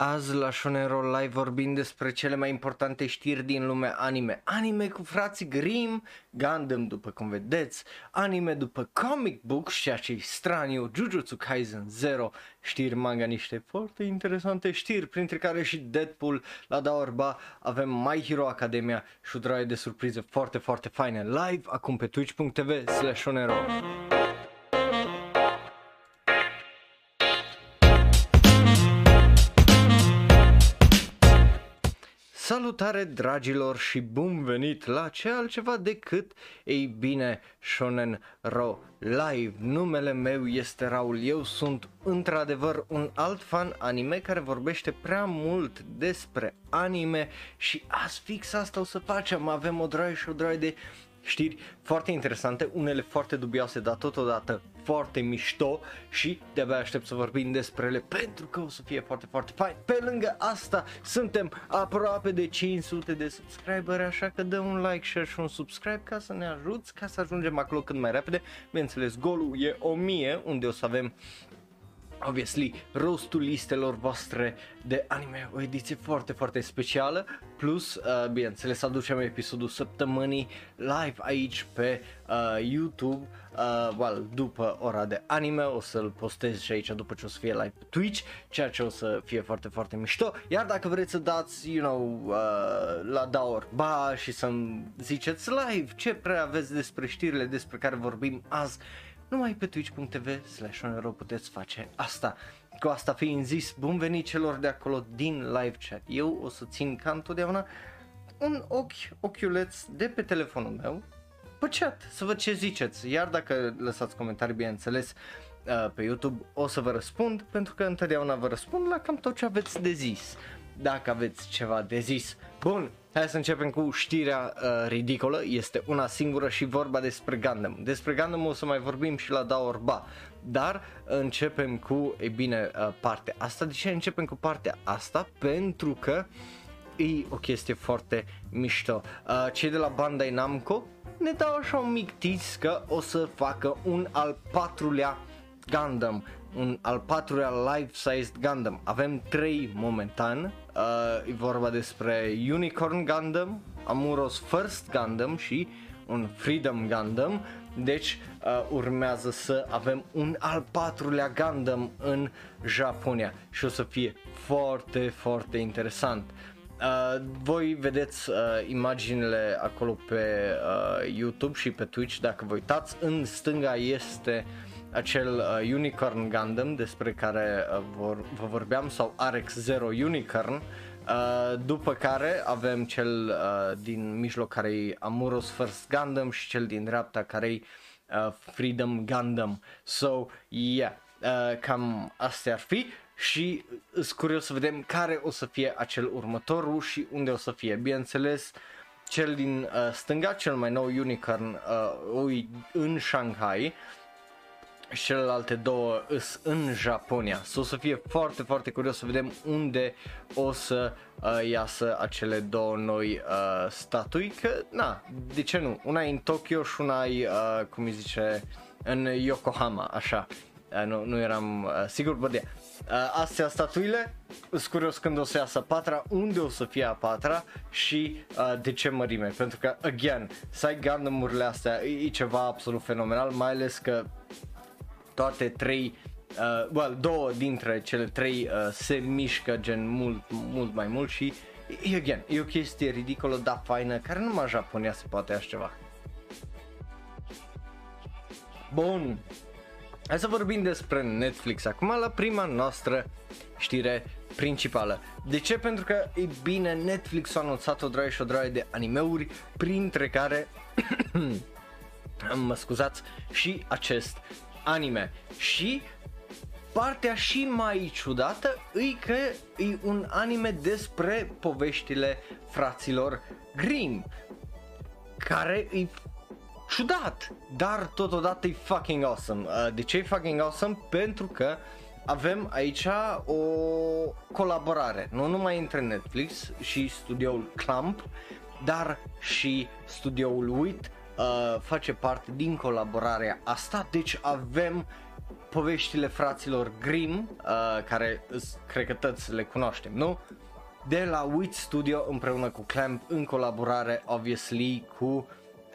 Azi la Shonero Live vorbim despre cele mai importante știri din lumea anime. Anime cu frații Grimm, Gundam după cum vedeți, anime după comic books, ceea ce e straniu, Jujutsu Kaisen 0, știri manga, niște foarte interesante știri, printre care și Deadpool la Daorba, avem My Hero Academia și o draie de surprize foarte, foarte faine live acum pe twitch.tv slash Salutare dragilor și bun venit la ce altceva decât, ei bine, Shonen Ro Live. Numele meu este Raul, eu sunt într-adevăr un alt fan anime care vorbește prea mult despre anime și azi fix asta o să facem, avem o draie și o draie de știri foarte interesante, unele foarte dubioase, dar totodată foarte mișto și de-abia aștept să vorbim despre ele pentru că o să fie foarte, foarte fain. Pe lângă asta suntem aproape de 500 de subscriberi, așa că dă un like, share și un subscribe ca să ne ajuți, ca să ajungem acolo cât mai repede. Bineînțeles, golul e 1000, unde o să avem obviously, rostul listelor voastre de anime, o ediție foarte, foarte specială, plus, uh, bineînțeles, aducem episodul săptămânii live aici pe uh, YouTube, uh, well, după ora de anime, o să-l postez și aici după ce o să fie live pe Twitch, ceea ce o să fie foarte, foarte mișto, iar dacă vreți să dați, you know, uh, la Daor ba și să-mi ziceți live ce prea aveți despre știrile despre care vorbim azi, numai pe twitch.tv slash puteți face asta. Cu asta fiind zis, bun venit celor de acolo din live chat. Eu o să țin ca întotdeauna un ochi, ochiuleț de pe telefonul meu pe chat, să văd ce ziceți. Iar dacă lăsați comentarii, bineînțeles, uh, pe YouTube, o să vă răspund, pentru că întotdeauna vă răspund la cam tot ce aveți de zis. Dacă aveți ceva de zis. Bun, Hai să începem cu știrea uh, ridicolă, este una singură și vorba despre Gundam. Despre Gundam o să mai vorbim și la Daorba, dar începem cu, e bine, uh, partea asta. De ce începem cu partea asta? Pentru că e o chestie foarte mișto. Uh, cei de la Bandai Namco ne dau așa un mic tis că o să facă un al patrulea Gundam un al patrulea life-sized Gundam. Avem trei momentan, uh, e vorba despre Unicorn Gundam, Amuro's First Gundam și un Freedom Gundam. Deci uh, urmează să avem un al patrulea Gundam în Japonia și o să fie foarte, foarte interesant. Uh, voi vedeți uh, imaginile acolo pe uh, YouTube și pe Twitch dacă vă uitați. În stânga este uh, acel uh, Unicorn Gundam despre care uh, vor, vă vorbeam sau RX-0 Unicorn uh, după care avem cel uh, din mijloc care e Amuro's First Gundam și cel din dreapta care e uh, Freedom Gundam. So yeah uh, cam astea ar fi și sunt curios să vedem care o să fie acel următorul și unde o să fie. Bineînțeles cel din uh, stânga, cel mai nou Unicorn uh, în Shanghai și celelalte două îs în Japonia. So, o să fie foarte, foarte curios să vedem unde o să uh, iasă acele două noi uh, statui, că, na, de ce nu? Una e în Tokyo și una e, uh, cum îi zice, în Yokohama, așa. Uh, nu, nu eram uh, sigur, bă, de uh, astea statuile, sunt curios când o să iasă patra, unde o să fie a patra și uh, de ce mărime, pentru că, again, să ai Gundam-urile astea e, e ceva absolut fenomenal, mai ales că toate trei, uh, well, două dintre cele trei uh, se mișcă gen mult, mult mai mult și again, e o chestie ridicolă, dar faină, care numai Japonia se poate așa ceva. Bun, hai să vorbim despre Netflix acum la prima noastră știre principală. De ce? Pentru că, e bine, Netflix a anunțat o draie și o draie de animeuri, printre care, mă scuzați, și acest anime. Și partea și mai ciudată e că e un anime despre poveștile fraților Grimm, care e ciudat, dar totodată e fucking awesome. Uh, de ce e fucking awesome? Pentru că avem aici o colaborare, nu numai între Netflix și studioul Clamp, dar și studioul WIT uh, face parte din colaborarea asta, deci avem poveștile fraților Grimm, uh, care cred că toți le cunoaștem, nu? De la Wit Studio împreună cu Clamp în colaborare, obviously, cu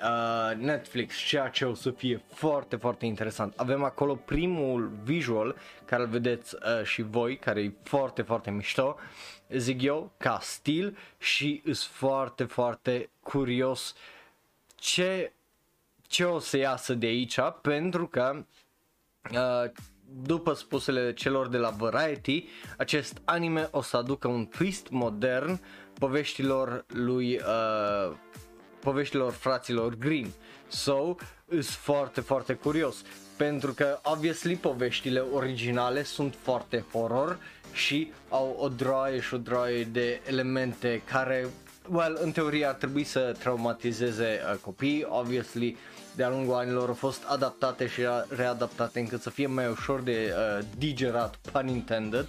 uh, Netflix, ceea ce o să fie foarte, foarte interesant. Avem acolo primul visual care îl vedeți uh, și voi, care e foarte, foarte mișto, zic eu, ca stil și îs foarte, foarte curios ce, ce o să iasă de aici, pentru că uh, după spusele celor de la Variety, acest anime o să aducă un twist modern poveștilor lui uh, poveștilor fraților Green. So, îs foarte, foarte curios pentru că obviously poveștile originale sunt foarte horror și au o droaie și o droaie de elemente care well, în teorie ar trebui să traumatizeze uh, copiii, obviously de-a lungul anilor au fost adaptate și readaptate încât să fie mai ușor de uh, digerat, pun intended,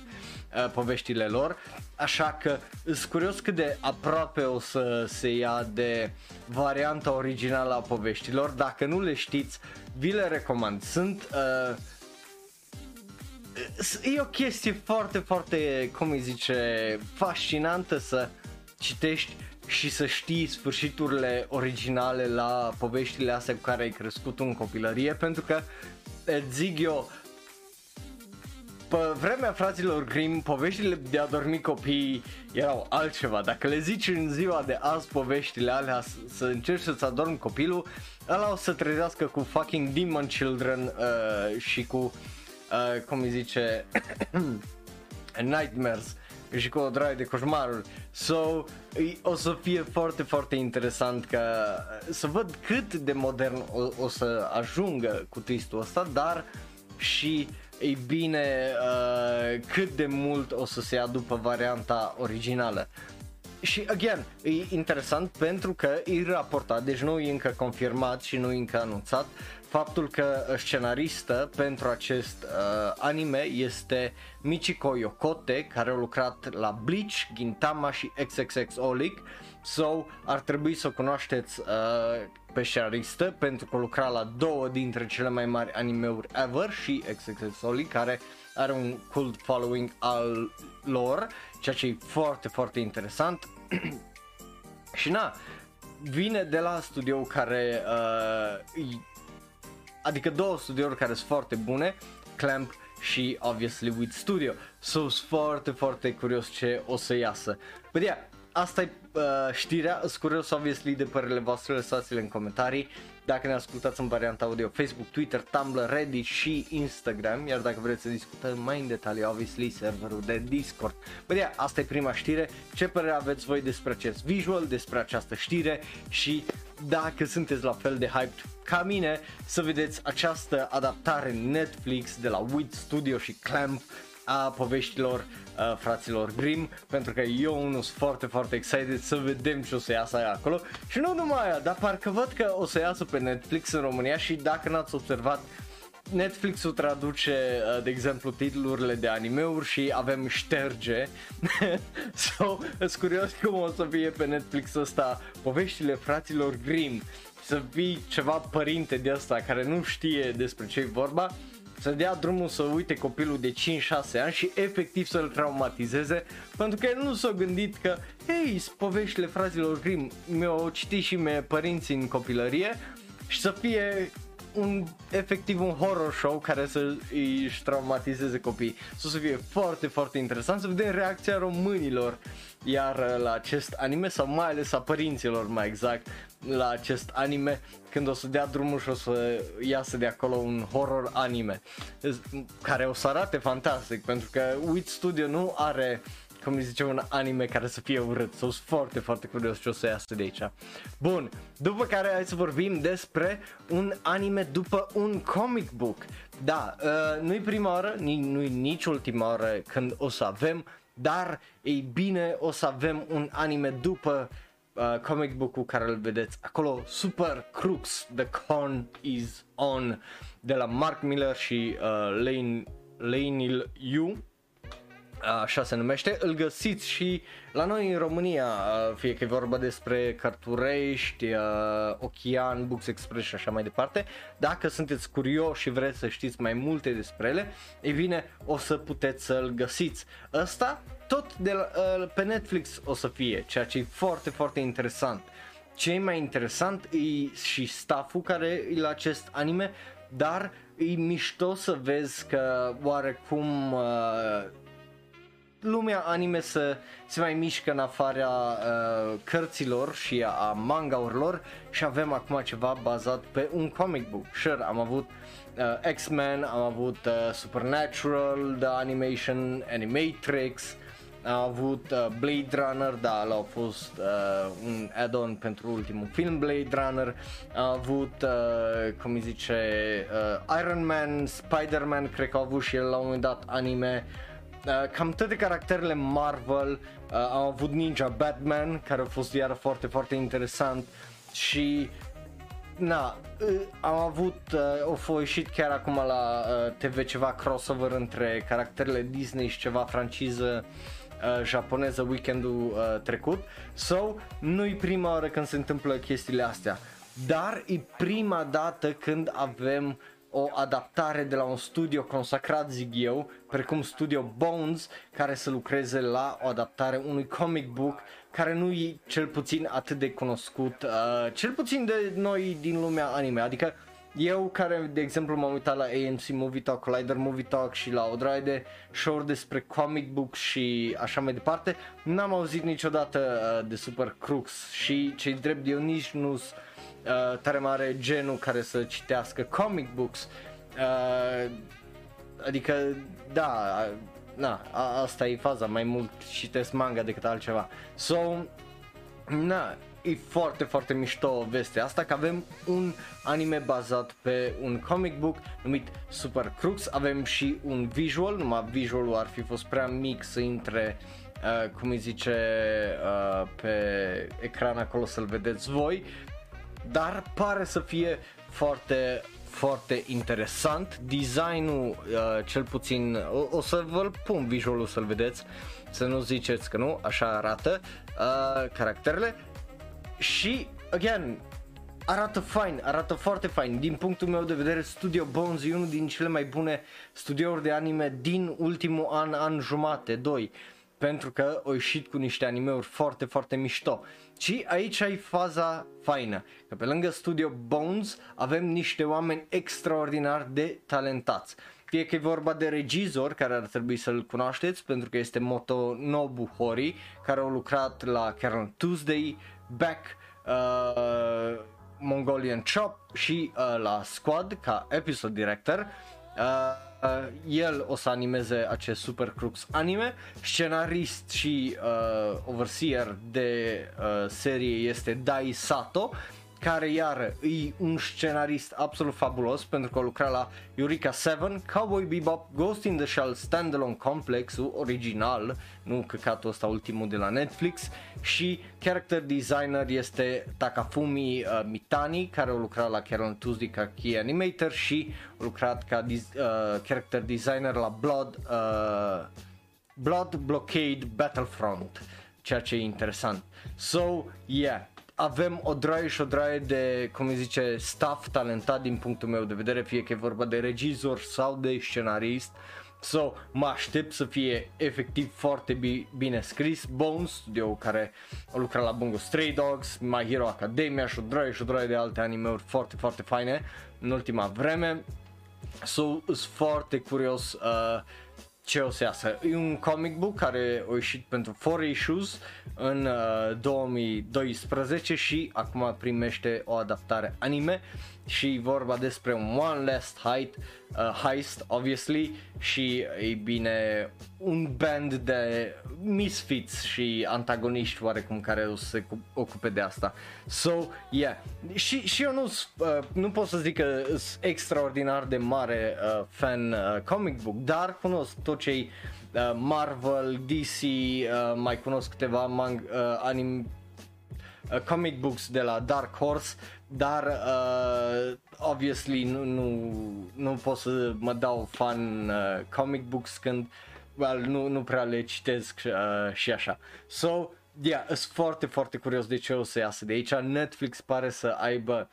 uh, poveștile lor, așa că sunt curios cât de aproape o să se ia de varianta originală a poveștilor, dacă nu le știți, vi le recomand, sunt uh, e o chestie foarte, foarte, cum îi zice, fascinantă să citești și să știi sfârșiturile originale la poveștile astea cu care ai crescut în copilărie pentru că zic eu pe vremea fraților Grimm, poveștile de a dormi copii erau altceva. Dacă le zici în ziua de azi poveștile alea să încerci să-ți adormi copilul, ăla o să trezească cu fucking Demon Children uh, și cu, uh, cum îi zice, Nightmares și cu o draie de coșmaruri. So, o să fie foarte, foarte interesant ca să văd cât de modern o, o să ajungă cu twistul ăsta, dar și ei bine uh, cât de mult o să se ia după varianta originală. Și, again, e interesant pentru că e raportat, deci nu e încă confirmat și nu e încă anunțat, faptul că scenaristă pentru acest uh, anime este Michiko Yokote, care a lucrat la Bleach, Gintama și XXX Olic. So, ar trebui să o cunoașteți uh, pe scenaristă pentru că lucra la două dintre cele mai mari animeuri ever și XXX Olic, care are un cult following al lor, ceea ce e foarte, foarte interesant. și na, vine de la studio care uh, adică două studiouri care sunt foarte bune, Clamp și obviously with Studio. So, sunt foarte, foarte curios ce o să iasă. But yeah, asta e uh, știrea, sunt curios obviously de părerile voastre, lăsați-le în comentarii. Dacă ne ascultați în varianta audio, Facebook, Twitter, Tumblr, Reddit și Instagram, iar dacă vreți să discutăm mai în detaliu, obviously, serverul de Discord. Bă, yeah, asta e prima știre. Ce părere aveți voi despre acest visual, despre această știre și dacă sunteți la fel de hyped ca mine să vedeți această adaptare Netflix de la Wit Studio și Clamp a poveștilor uh, fraților Grimm pentru că eu unul sunt foarte foarte excited să vedem ce o să iasă aia acolo și nu numai aia, dar parcă văd că o să iasă pe Netflix în România și dacă n-ați observat Netflix-ul traduce, uh, de exemplu, titlurile de animeuri și avem șterge. so, sunt curios cum o să fie pe Netflix ăsta poveștile fraților Grimm. Să fii ceva părinte de asta care nu știe despre ce e vorba să dea drumul să uite copilul de 5-6 ani și efectiv să-l traumatizeze pentru că el nu s-a gândit că hei, poveștile frazilor Grimm mi-au citit și mie părinții în copilărie și să fie un, efectiv un horror show care să își traumatizeze copiii. Să, să fie foarte, foarte interesant să vedem reacția românilor iar la acest anime sau mai ales a părinților mai exact la acest anime când o să dea drumul și o să iasă de acolo un horror anime care o să arate fantastic pentru că Wit Studio nu are cum zice, un anime care să fie urât. Sunt foarte, foarte curios ce o să iasă de aici. Bun, după care hai să vorbim despre un anime după un comic book. Da, uh, nu-i prima oară, nu-i nici ultima oară când o să avem, dar ei bine o să avem un anime după uh, comic book-ul care îl vedeți acolo, Super Crux, The Con is On, de la Mark Miller și uh, Lane, Lane Yu așa se numește, îl găsiți și la noi în România, uh, fie că e vorba despre Cărturești, uh, Ochian, Books Express și așa mai departe. Dacă sunteți curioși și vreți să știți mai multe despre ele, e bine, o să puteți să-l găsiți. Ăsta tot de la, uh, pe Netflix o să fie, ceea ce e foarte, foarte interesant. Ce e mai interesant e și stafful care e la acest anime, dar e mișto să vezi că oarecum uh, lumea anime să se mai mișcă în afara uh, cărților și a, a mangaurilor și avem acum ceva bazat pe un comic book. Sure, am avut uh, X-Men, am avut uh, Supernatural, The Animation, Animatrix, am avut uh, Blade Runner, da, ăla a fost uh, un add-on pentru ultimul film Blade Runner, am avut, uh, cum îi zice, uh, Iron Man, Spider-Man, cred că au avut și el la un moment dat anime, Uh, cam toate caracterele Marvel, uh, am avut Ninja Batman, care a fost iar foarte, foarte interesant și na, uh, am avut, uh, o fost ieșit chiar acum la uh, TV ceva crossover între caracterele Disney și ceva franciză uh, japoneză weekendul uh, trecut. So, nu-i prima oară când se întâmplă chestiile astea, dar e prima dată când avem uh, o adaptare de la un studio consacrat, zic eu, precum Studio Bones, care să lucreze la o adaptare unui comic book care nu e cel puțin atât de cunoscut, uh, cel puțin de noi din lumea anime, adică eu care, de exemplu, m-am uitat la AMC Movie Talk, Collider Movie Talk și la o draie de show despre comic book și așa mai departe, n-am auzit niciodată uh, de Super Crux. Și cei drept eu nici nu uh, tare mare genul care să citească comic books. Uh, adică, da, na, a, asta e faza, mai mult citesc manga decât altceva. So, na, e foarte, foarte mișto vestea asta că avem un anime bazat pe un comic book numit Super Crux, avem și un visual, numai visualul ar fi fost prea mic să intre uh, cum îi zice uh, pe ecran acolo să-l vedeți voi, dar pare să fie foarte foarte interesant. Designul, uh, cel puțin, o, o să vă pun visualul să-l vedeți, să nu ziceți că nu, așa arată uh, caracterele și, again, arată fain, arată foarte fain. Din punctul meu de vedere, Studio Bones e unul din cele mai bune studiouri de anime din ultimul an, an jumate, doi. Pentru că au ieșit cu niște animeuri foarte, foarte mișto. Și aici ai faza faină, că pe lângă Studio Bones avem niște oameni extraordinar de talentați. Fie că e vorba de regizor, care ar trebui să-l cunoașteți, pentru că este Moto Nobu Hori, care a lucrat la Karen Tuesday, Back, uh, Mongolian Chop și uh, la Squad ca episode director. Uh, uh, el o să animeze acest Super Crux anime, scenarist și uh, overseer de uh, serie este Dai Sato, care iar e un scenarist absolut fabulos pentru că a lucrat la Eureka 7, Cowboy Bebop, Ghost in the Shell Standalone Complexul original, nu căcatul ăsta ultimul de la Netflix și character designer este Takafumi uh, Mitani care a lucrat la Carol Tuesday ca key animator și a lucrat ca dis- uh, character designer la Blood uh, Blood Blockade Battlefront ceea ce e interesant. So, yeah, avem o draie și o draie de, cum îi zice, staff talentat din punctul meu de vedere, fie că e vorba de regizor sau de scenarist. So, mă aștept să fie efectiv foarte bi- bine scris. Bones, studio care a lucrat la Bungo Stray Dogs, My Hero Academia și o draie și o draie de alte animeuri foarte, foarte faine în ultima vreme. So, sunt foarte curios uh, ce o să iasă. E un comic book care a ieșit pentru 4 issues în uh, 2012 și acum primește o adaptare anime și vorba despre un One Last Height, uh, Heist, obviously, și, e bine, un band de misfits și antagoniști oarecum care o să se ocupe de asta. So, yeah. Și, și eu nu, uh, nu pot să zic că sunt extraordinar de mare uh, fan uh, comic book, dar cunosc tot ce uh, Marvel, DC, uh, mai cunosc câteva mang- uh, anim- uh, comic books de la Dark Horse dar uh, obviously nu, nu, nu pot să mă dau fan uh, comic books când well, nu, nu prea le citesc uh, și așa. So, yeah, sunt foarte, foarte curios de ce o să iasă de aici. Netflix pare să aibă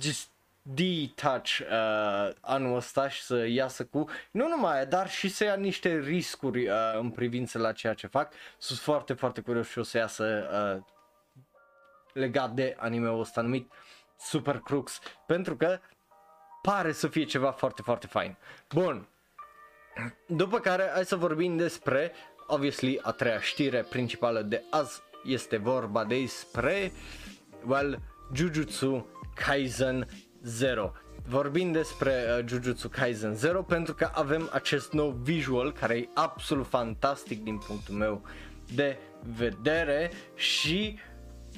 just detouch uh, anul ăsta și să iasă cu, nu numai aia, dar și să ia niște riscuri uh, în privință la ceea ce fac. Sunt foarte, foarte curios și o să iasă uh, legat de anime-ul ăsta numit Super Crux, pentru că pare să fie ceva foarte, foarte fain. Bun, după care hai să vorbim despre, obviously, a treia știre principală de azi este vorba despre, well, Jujutsu Kaisen 0. Vorbim despre uh, Jujutsu Kaisen 0 pentru că avem acest nou visual care e absolut fantastic din punctul meu de vedere și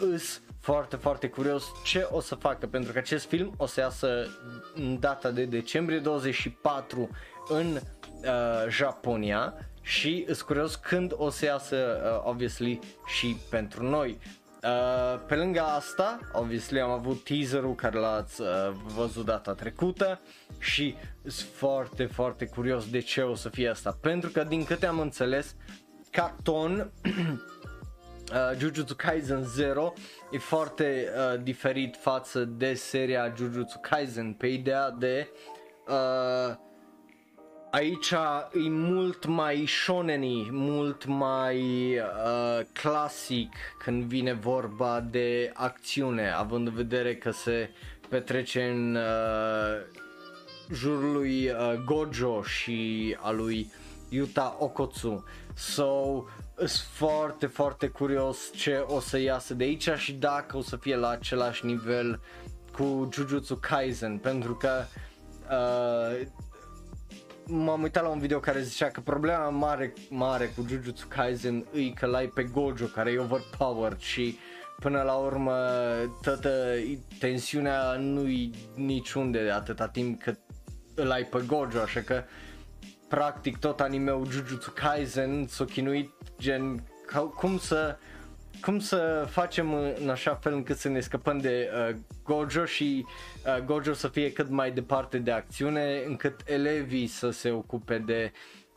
îs foarte, foarte curios ce o să facă pentru că acest film o să iasă în data de decembrie 24 în uh, Japonia și sunt curios când o să iasă uh, obviously și pentru noi. Uh, pe lângă asta, obviously am avut teaserul care l-ați uh, văzut data trecută și sunt foarte, foarte curios de ce o să fie asta. Pentru că din câte am înțeles, ca ton, uh, Jujutsu Kaisen 0 e foarte uh, diferit față de seria Jujutsu Kaisen pe ideea de uh, aici e mult mai shoneni, mult mai uh, clasic când vine vorba de acțiune, având în vedere că se petrece în uh, jurul lui uh, Gojo și a lui Yuta Okotsu. So, sunt foarte, foarte curios ce o să iasă de aici și dacă o să fie la același nivel cu Jujutsu Kaisen, pentru că uh, m-am uitat la un video care zicea că problema mare, mare cu Jujutsu Kaisen e că l-ai pe Gojo care e overpowered și până la urmă toată tensiunea nu-i niciunde atâta timp cât îl ai pe Gojo, așa că practic tot animeul Jujutsu Kaisen s-a chinuit gen cum să cum să facem în așa fel încât să ne scăpăm de uh, Gojo și uh, Gojo să fie cât mai departe de acțiune încât elevii să se ocupe de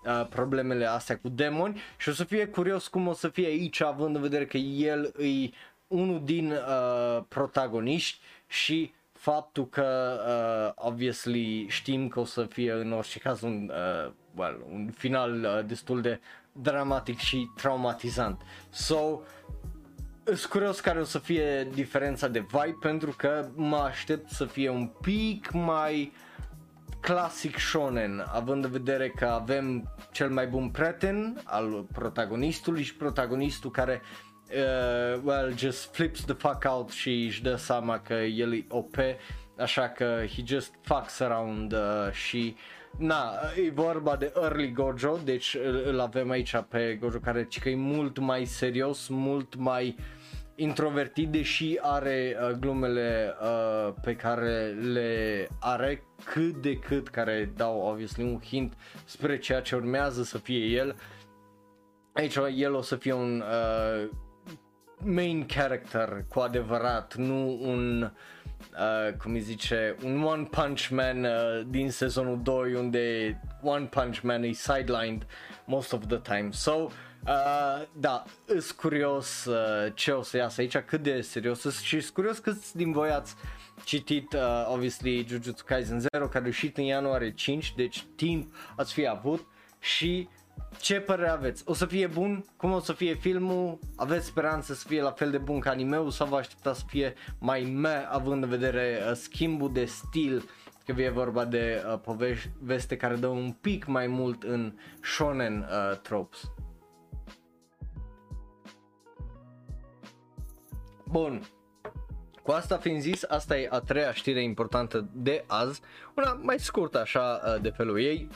uh, problemele astea cu demoni. Și o să fie curios cum o să fie aici având în vedere că el e unul din uh, protagoniști și faptul că uh, obviously știm că o să fie în orice caz un, uh, well, un final uh, destul de dramatic și traumatizant. So, sunt curios care o să fie diferența de vibe pentru că mă aștept să fie un pic mai clasic shonen, având în vedere că avem cel mai bun prieten al protagonistului și protagonistul care uh, well, just flips the fuck out și își dă seama că el e OP, așa că he just fucks around uh, și na, e vorba de early Gojo, deci îl avem aici pe Gojo care că e mult mai serios, mult mai uh, introvertit deși are uh, glumele uh, pe care le are cât de cât care dau obviously un hint spre ceea ce urmează să fie el. Aici el o să fie un uh, main character cu adevărat, nu un uh, cum îi zice, un One Punch Man uh, din sezonul 2 unde One Punch Man e sidelined most of the time. So, uh, Uh, da, sunt curios uh, ce o să iasă aici, cât de serios și sunt curios câți din voi ați citit, uh, obviously, Jujutsu Kaisen 0, care a ieșit în ianuarie 5, deci timp ați fi avut și ce părere aveți? O să fie bun? Cum o să fie filmul? Aveți speranță să fie la fel de bun ca animeul sau vă așteptați să fie mai me, având în vedere uh, schimbul de stil că e vorba de uh, poveste care dă un pic mai mult în shonen uh, tropes. Bun. Cu asta fiind zis, asta e a treia știre importantă de azi, una mai scurtă așa uh, de felul ei,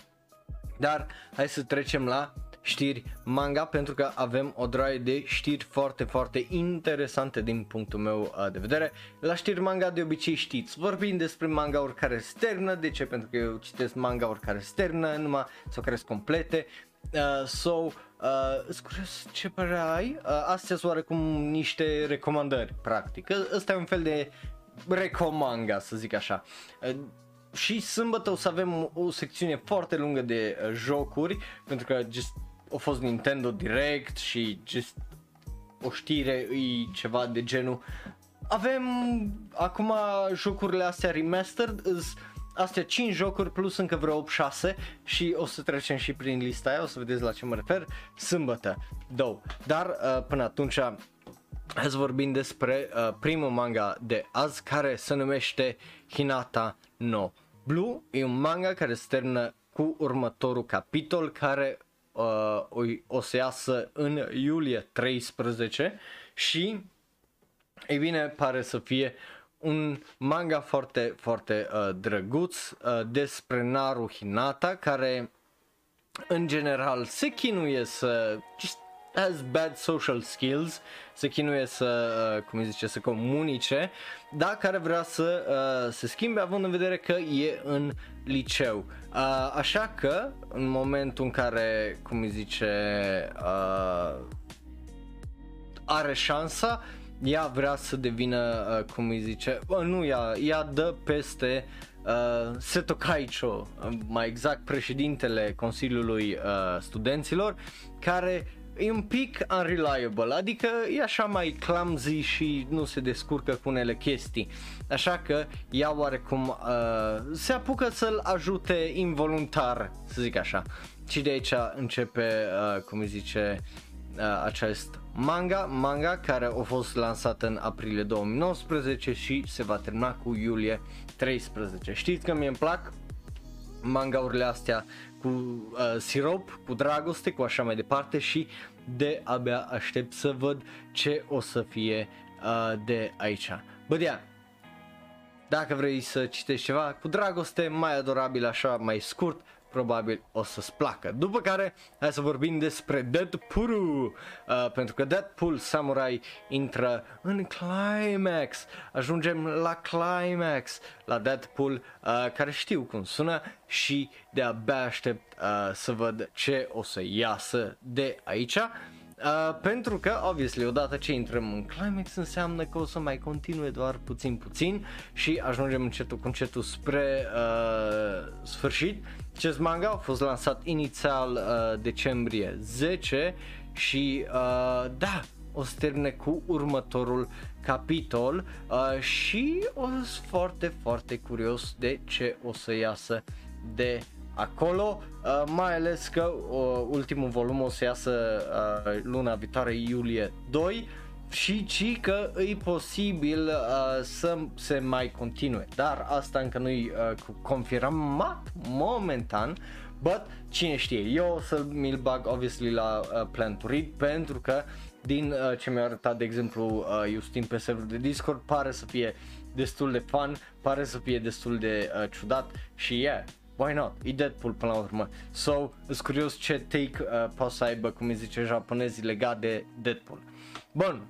dar hai să trecem la știri manga pentru că avem o draie de știri foarte, foarte interesante din punctul meu uh, de vedere. La știri manga de obicei știți, vorbim despre manga-uri care se termină, de ce? Pentru că eu citesc manga-uri care se termină numai sau care sunt complete. Uh, so, Uh, curios ce părere ai? Uh, astea sunt oarecum niște recomandări, practic. Ăsta e un fel de recomanga, să zic așa. Uh, și sâmbătă o să avem o secțiune foarte lungă de uh, jocuri, pentru că just a fost Nintendo Direct și just o știre e ceva de genul avem acum jocurile astea remastered, îs astea 5 jocuri plus încă vreo 8-6 și o să trecem și prin lista aia, o să vedeți la ce mă refer, sâmbătă, două. Dar uh, până atunci hai să vorbim despre uh, primul manga de azi care se numește Hinata no Blue. E un manga care se termină cu următorul capitol care uh, o, o să iasă în iulie 13 și ei bine, pare să fie un manga foarte, foarte uh, drăguț uh, despre Naru Hinata care în general se chinuie să just has bad social skills, se chinuie să, uh, cum zice, să comunice, dar care vrea să uh, se schimbe având în vedere că e în liceu. Uh, așa că, în momentul în care, cum zice, uh, are șansa, ea vrea să devină, uh, cum îi zice, uh, nu ea, ea dă peste uh, Seto Kaicho, uh, mai exact președintele Consiliului uh, Studenților, care e un pic unreliable, adică e așa mai clumsy și nu se descurcă cu unele chestii. Așa că ea oarecum uh, se apucă să-l ajute involuntar, să zic așa. Și de aici începe, uh, cum îi zice, uh, acest manga, manga care a fost lansat în aprilie 2019 și se va termina cu iulie 13. Știți că mie îmi plac mangaurile astea cu uh, sirop, cu dragoste, cu așa mai departe și de abia aștept să văd ce o să fie uh, de aici. Bă, yeah, dacă vrei să citești ceva cu dragoste, mai adorabil, așa, mai scurt, probabil o să-ți placă. După care, hai să vorbim despre Deadpool, uh, pentru că Deadpool Samurai intră în climax. Ajungem la climax, la Deadpool, uh, care știu cum sună și de-abia aștept uh, să văd ce o să iasă de aici. Uh, pentru că, obviously, odată ce intrăm în climax înseamnă că o să mai continue doar puțin puțin și ajungem încetul cu încetul spre uh, sfârșit. Acest manga a fost lansat inițial uh, decembrie 10 și uh, da, o să termine cu următorul capitol uh, și o sunt foarte, foarte curios de ce o să iasă de acolo, uh, mai ales că uh, ultimul volum o să iasă uh, luna viitoare, iulie 2 și ci că e posibil uh, să se mai continue, dar asta încă nu-i uh, confirmat momentan, but cine știe, eu o să mi-l bag obviously la uh, Plan to Read pentru că din uh, ce mi-a arătat de exemplu uh, Justin pe serverul de Discord pare să fie destul de fun, pare să fie destul de uh, ciudat și yeah, why not? E Deadpool până la urmă. So, sunt curios ce take uh, poate să aibă, cum îi zice japonezii, legat de Deadpool. Bun,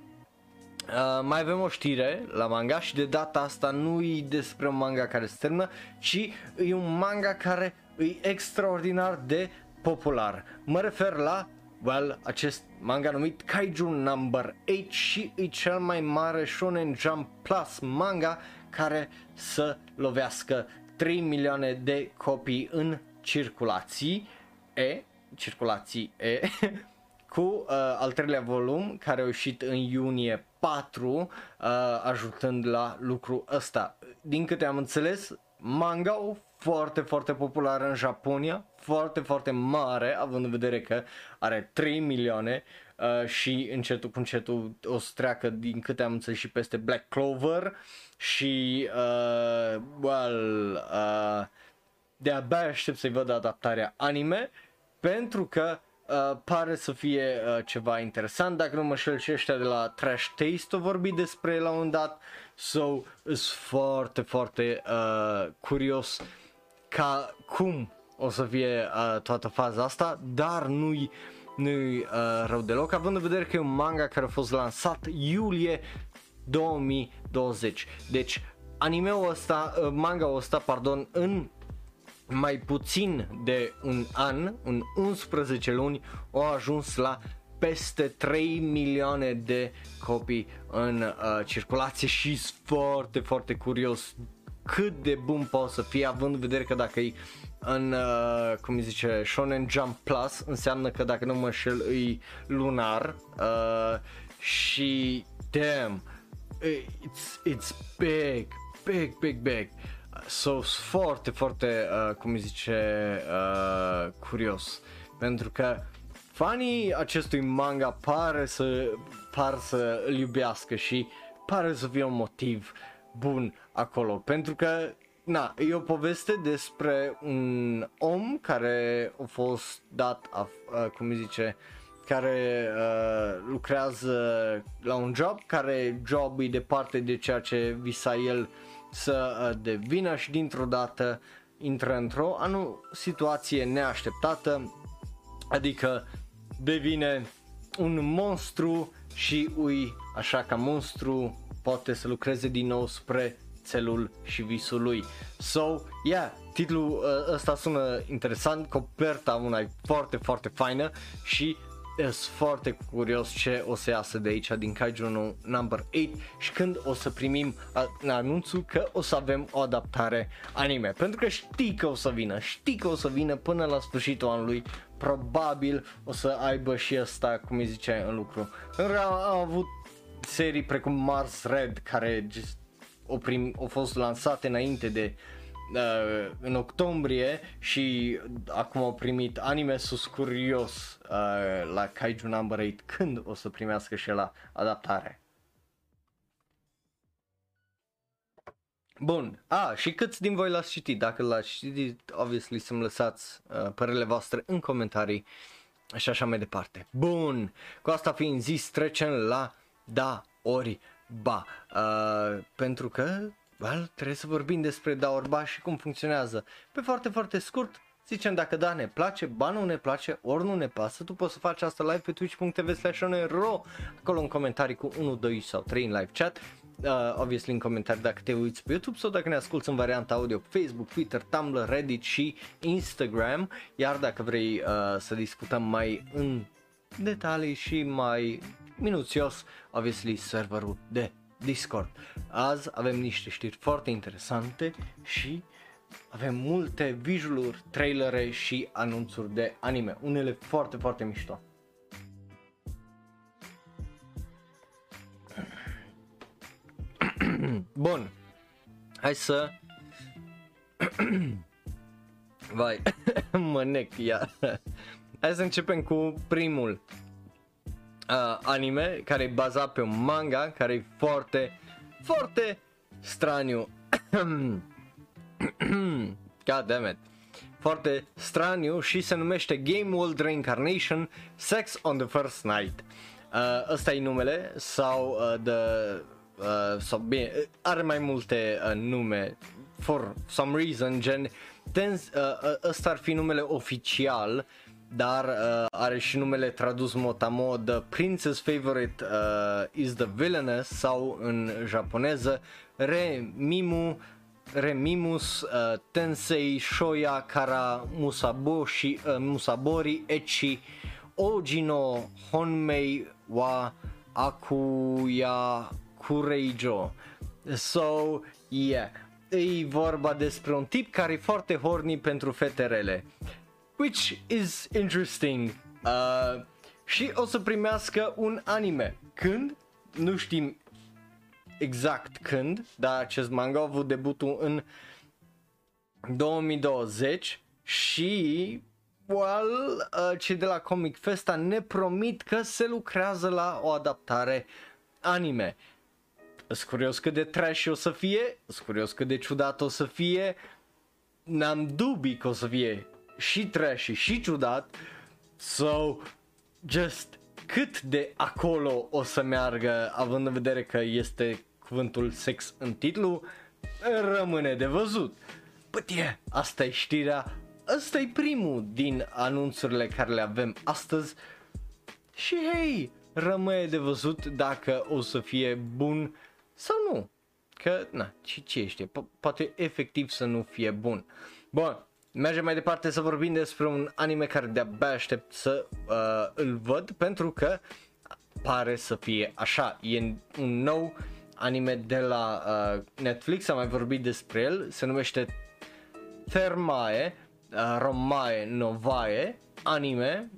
Uh, mai avem o știre la manga și de data asta nu e despre un manga care se termină, ci e un manga care e extraordinar de popular. Mă refer la well, acest manga numit Kaiju Number 8 și e cel mai mare Shonen Jump Plus manga care să lovească 3 milioane de copii în circulații E, circulații E, cu uh, al treilea volum care a ieșit în iunie 4, uh, ajutând la lucru ăsta. Din câte am înțeles, manga foarte, foarte populară în Japonia, foarte, foarte mare, având în vedere că are 3 milioane uh, și încetul cu încetul o să treacă, din câte am înțeles, și peste Black Clover și, uh, well, uh, de-abia aștept să-i văd adaptarea anime, pentru că Uh, pare să fie uh, ceva interesant, dacă nu mă șel și ăștia de la Trash Taste o vorbi despre la un dat, so, sunt foarte, foarte uh, curios ca cum o să fie uh, toată faza asta, dar nu-i, nu-i uh, rău deloc, având în vedere că e un manga care a fost lansat iulie 2020. Deci, animeul ăsta, uh, manga ăsta, pardon, în mai puțin de un an, în 11 luni, au ajuns la peste 3 milioane de copii în uh, circulație și sunt foarte, foarte curios cât de bun poate să fie, având în vedere că dacă e în, uh, cum îi zice, Shonen Jump Plus, înseamnă că dacă nu mă șel îi lunar uh, și damn, it's, it's big, big, big, big. So, foarte, foarte, uh, cum îi zice, uh, curios. Pentru că fanii acestui manga pare să, par să îl iubească și pare să fie un motiv bun acolo. Pentru că na, e o poveste despre un om care a fost dat, a, a, cum îi zice, care uh, lucrează la un job, care job e departe de ceea ce visa el să uh, devină și dintr-o dată intră într-o anu- situație neașteptată, adică devine un monstru și ui așa ca monstru poate să lucreze din nou spre țelul și visul lui. So, yeah, titlul uh, ăsta sună interesant, coperta una e foarte, foarte faină și sunt foarte curios ce o să iasă de aici din Kaiju number 8 și când o să primim anunțul că o să avem o adaptare anime. Pentru că știi că o să vină, știi că o să vină până la sfârșitul anului, probabil o să aibă și asta, cum îi ziceai, în lucru. Pentru că am, am avut serii precum Mars Red care just au, prim, au fost lansate înainte de uh, în octombrie și acum au primit anime sus curios uh, la Kaiju Number 8 când o să primească și la adaptare. Bun, a, ah, și câți din voi l-ați citit? Dacă l-ați citit, obviously să-mi lăsați uh, părerile voastre în comentarii și așa mai departe. Bun, cu asta fiind zis, trecem la da ori ba, uh, pentru că well, trebuie să vorbim despre da ori ba și cum funcționează. Pe foarte, foarte scurt, zicem dacă da ne place, ba nu ne place, ori nu ne pasă, tu poți să faci asta live pe twitch.tv slash ro, acolo în comentarii cu 1, 2 sau 3 în live chat. Uh, obviously în comentarii dacă te uiți pe YouTube sau dacă ne asculti în varianta audio pe Facebook, Twitter, Tumblr, Reddit și Instagram. Iar dacă vrei uh, să discutăm mai în detalii și mai minuțios, obviously, serverul de Discord. Azi avem niște știri foarte interesante și avem multe visualuri, trailere și anunțuri de anime, unele foarte, foarte mișto. Bun, hai să... Vai, mă nec, ia. Hai să începem cu primul uh, anime care e bazat pe un manga care e foarte, foarte straniu. God damn it. Foarte straniu și se numește Game World Reincarnation Sex on the First Night. Uh, ăsta e numele sau uh, the uh, sau bine, are mai multe uh, nume for some reason gen tens, uh, uh, ăsta ar fi numele oficial dar uh, are și numele tradus motamod Princess Favorite uh, is the Villainess sau în japoneză Remimu Remimus uh, Tensei Shoya Kara Musaboshi, uh, Musabori Echi Ojino Honmei wa Akuya Kureijo. So, yeah, e vorba despre un tip care e foarte horny pentru feterele which is interesting. Uh, și o să primească un anime. Când? Nu știm exact când, dar acest manga a avut debutul în 2020 și well, uh, cei de la Comic Festa ne promit că se lucrează la o adaptare anime. Sunt curios cât de trash o să fie, sunt curios cât de ciudat o să fie, n-am dubii că o să fie și trashy și ciudat. So, just cât de acolo o să meargă, având în vedere că este cuvântul sex în titlu, rămâne de văzut. But yeah, asta e știrea, ăsta e primul din anunțurile care le avem astăzi și hei, rămâne de văzut dacă o să fie bun sau nu. Că, na, ce, ce știe, po- poate efectiv să nu fie bun. Bun, Mergem mai departe să vorbim despre un anime care de-abia aștept să uh, îl văd pentru că pare să fie așa. E un nou anime de la uh, Netflix, am mai vorbit despre el, se numește Thermae uh, Romae Novae anime,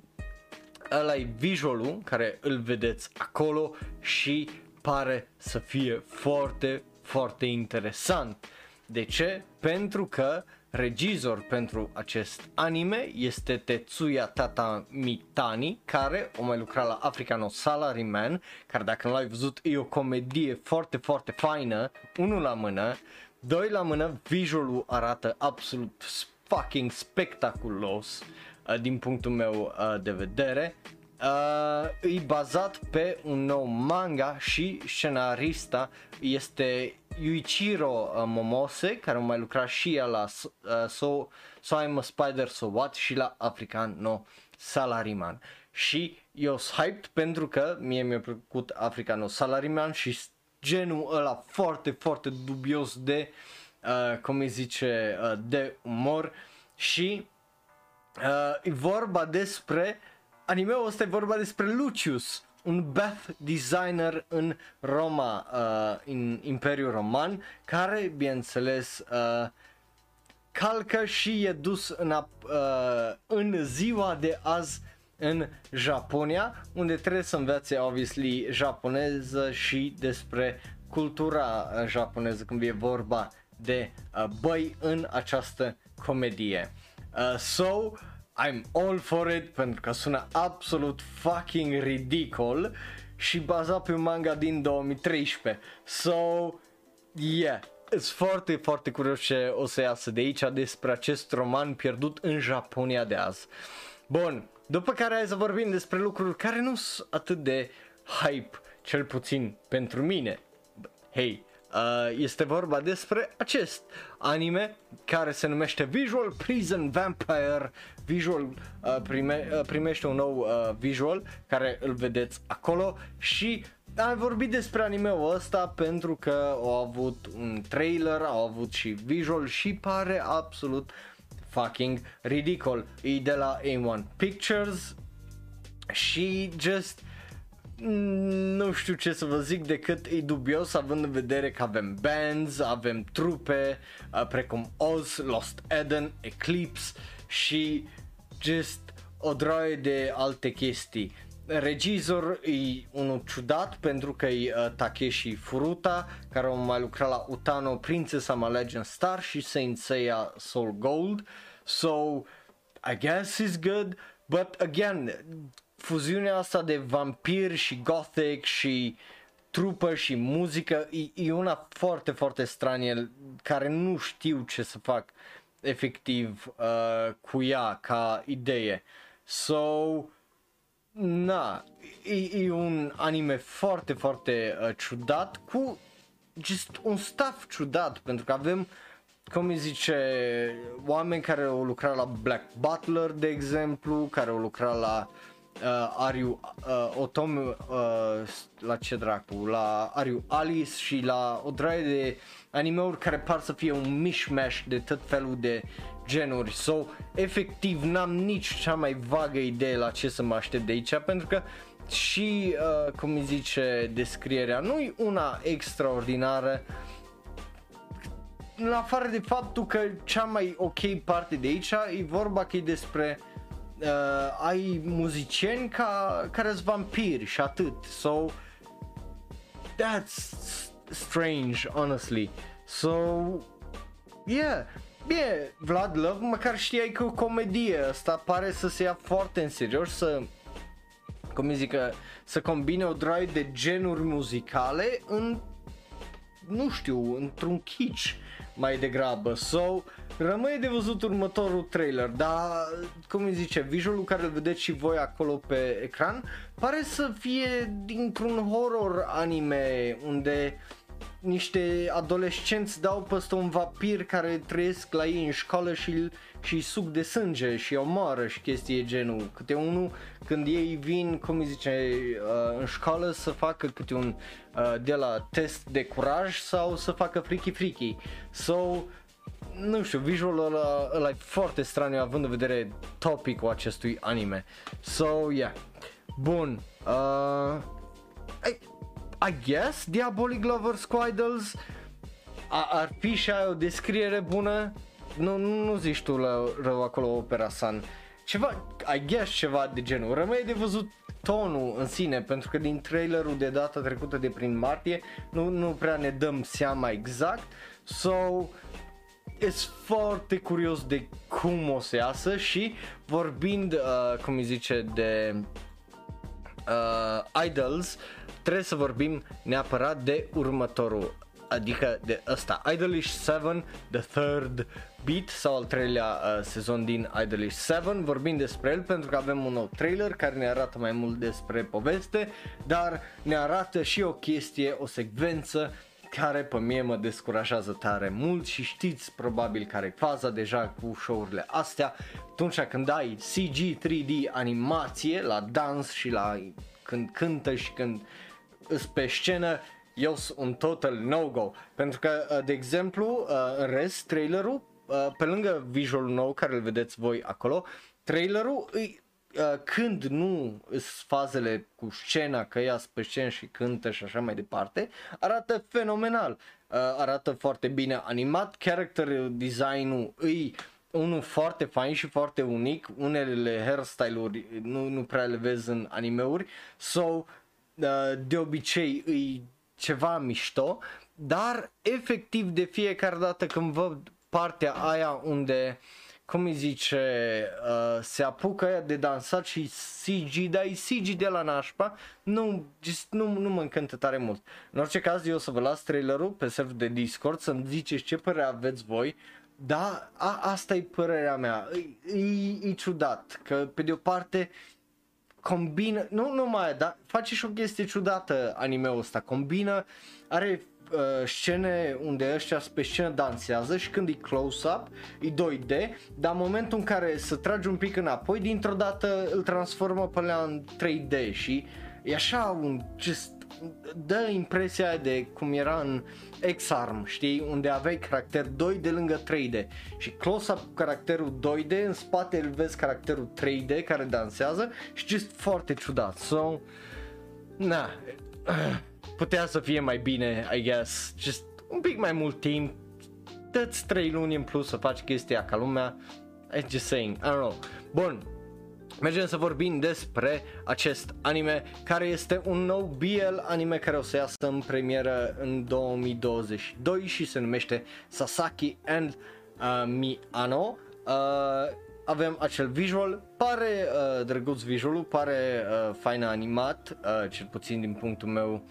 ăla e visualul care îl vedeți acolo și pare să fie foarte, foarte interesant. De ce? Pentru că regizor pentru acest anime este Tetsuya Tata Mitani, care o mai lucra la Africano Salaryman, care dacă nu l-ai văzut e o comedie foarte, foarte faină, unul la mână, doi la mână, visualul arată absolut fucking spectaculos uh, din punctul meu uh, de vedere. Uh, e bazat pe un nou manga și scenarista este Yuichiro uh, Momose, care a mai lucrat și ea la uh, So, so I'm a Spider So What și la African No Salaryman. Și eu sunt hyped pentru că mie mi-a plăcut African No Salaryman și genul ăla foarte, foarte dubios de, uh, cum îi zice, uh, de umor și uh, e vorba despre, animeul ăsta e vorba despre Lucius, un bath designer în Roma, uh, în Imperiul Roman, care, bineînțeles, uh, calcă și e dus în, uh, în ziua de azi în Japonia, unde trebuie să învețe, obviously, japoneză și despre cultura japoneză când e vorba de uh, băi în această comedie. Uh, so, I'm all for it pentru că sună absolut fucking ridicol și bazat pe un manga din 2013. So, yeah, sunt foarte, foarte curios ce o să iasă de aici despre acest roman pierdut în Japonia de azi. Bun, după care hai să vorbim despre lucruri care nu sunt atât de hype, cel puțin pentru mine. Hei, Uh, este vorba despre acest anime care se numește Visual Prison Vampire. Visual uh, prime, uh, primește un nou uh, visual care îl vedeți acolo și am vorbit despre anime-ul ăsta pentru că au avut un trailer, au avut și visual și pare absolut fucking ridicol. E de la A1 Pictures și just nu știu ce să vă zic decât e dubios având în vedere că avem bands, avem trupe uh, precum Oz, Lost Eden, Eclipse și just o droaie de alte chestii. Regizor e unul ciudat pentru că e uh, Takeshi Furuta care a mai lucrat la Utano, Princess I'm a Legend Star și Saint Seiya Soul Gold. So, I guess he's good, but again, fuziunea asta de vampir și gothic și trupă și muzică e, e una foarte, foarte stranie care nu știu ce să fac efectiv uh, cu ea ca idee. So, na, e, e un anime foarte, foarte uh, ciudat cu just un staff ciudat pentru că avem cum îi zice, oameni care au lucrat la Black Butler, de exemplu, care au lucrat la uh, uh, Ariu uh, Otom uh, la ce dracu, la Ariu Alice și la o draie de animeuri care par să fie un mishmash de tot felul de genuri. So, efectiv n-am nici cea mai vagă idee la ce să mă aștept de aici pentru că și, uh, cum îi zice, descrierea nu e una extraordinară în afară de faptul că cea mai ok parte de aici e vorba că e despre uh, uh, ai muzicieni ca, care sunt vampiri și atât. So, that's strange, honestly. So, yeah, Bine, Vlad Love, măcar știai că o comedie asta pare să se ia foarte în serios, să, cum zic, să combine o draie de genuri muzicale în, nu știu, într-un kitsch mai degrabă. So, Rămâne de văzut următorul trailer, dar cum îi zice, visualul care îl vedeți și voi acolo pe ecran pare să fie dintr-un horror anime unde niște adolescenți dau peste un vampir care trăiesc la ei în școală și și suc de sânge și omoară și chestii genul. Câte unul când ei vin, cum îi zice, uh, în școală să facă câte un uh, de la test de curaj sau să facă friki friki. So, nu știu, visualul ăla, ăla e foarte straniu având în vedere topicul acestui anime. So, yeah. Bun. Uh, I, I guess Diabolic Lover Squidles ar fi și o descriere bună nu, nu, nu zici tu la, rău acolo Opera Sun, ceva, I guess ceva de genul, rămâne de văzut tonul în sine, pentru că din trailerul de data trecută de prin martie nu, nu prea ne dăm seama exact, so sunt foarte curios de cum o să iasă și vorbind, uh, cum îi zice, de uh, Idols, trebuie să vorbim neapărat de următorul, adică de ăsta, Idolish 7, The Third Beat sau al treilea uh, sezon din Idolish 7, vorbim despre el pentru că avem un nou trailer care ne arată mai mult despre poveste, dar ne arată și o chestie, o secvență care pe mie mă descurajează tare mult și știți probabil care e faza deja cu show-urile astea. Atunci când ai CG 3D animație la dans și la când cântă și când îs pe scenă eu sunt un total no-go. Pentru că uh, de exemplu uh, în rest trailerul uh, pe lângă visualul nou care îl vedeți voi acolo trailerul îi Uh, când nu sunt fazele cu scena, că ea pe scenă și cântă și așa mai departe, arată fenomenal. Uh, arată foarte bine animat, character design-ul îi unul foarte fain și foarte unic, unele hairstyle-uri nu, nu prea le vezi în animeuri, so uh, de obicei îi ceva mișto, dar efectiv de fiecare dată când văd partea aia unde uh, cum îi zice, uh, se apucă ea de dansat și CG, dar e CG de la nașpa, nu, just, nu, nu mă încântă tare mult. În orice caz, eu o să vă las trailerul pe server de Discord să-mi ziceți ce părere aveți voi, da, a, asta e părerea mea, e, e, e ciudat, că pe de o parte combină, nu numai, dar face și o chestie ciudată anime-ul ăsta, combină, are uh, scene unde ăștia pe scenă dansează și când e close-up e 2D, dar în momentul în care să tragi un pic înapoi, dintr-o dată îl transformă pe la în 3D și e așa un just dă impresia de cum era în X-Arm, știi, unde aveai caracter 2 de lângă 3D și close-up cu caracterul 2D, în spate îl vezi caracterul 3D care dansează și just foarte ciudat. So, na, putea să fie mai bine, I guess, just un pic mai mult timp, dă-ți 3 luni în plus să faci chestia ca lumea, I'm just saying, I don't know. Bun, mergem să vorbim despre acest anime care este un nou BL anime care o să iasă în premieră în 2022 și se numește Sasaki and uh, Miano. Uh, avem acel visual, pare uh, drăguț visualul, pare uh, fain animat, uh, cel puțin din punctul meu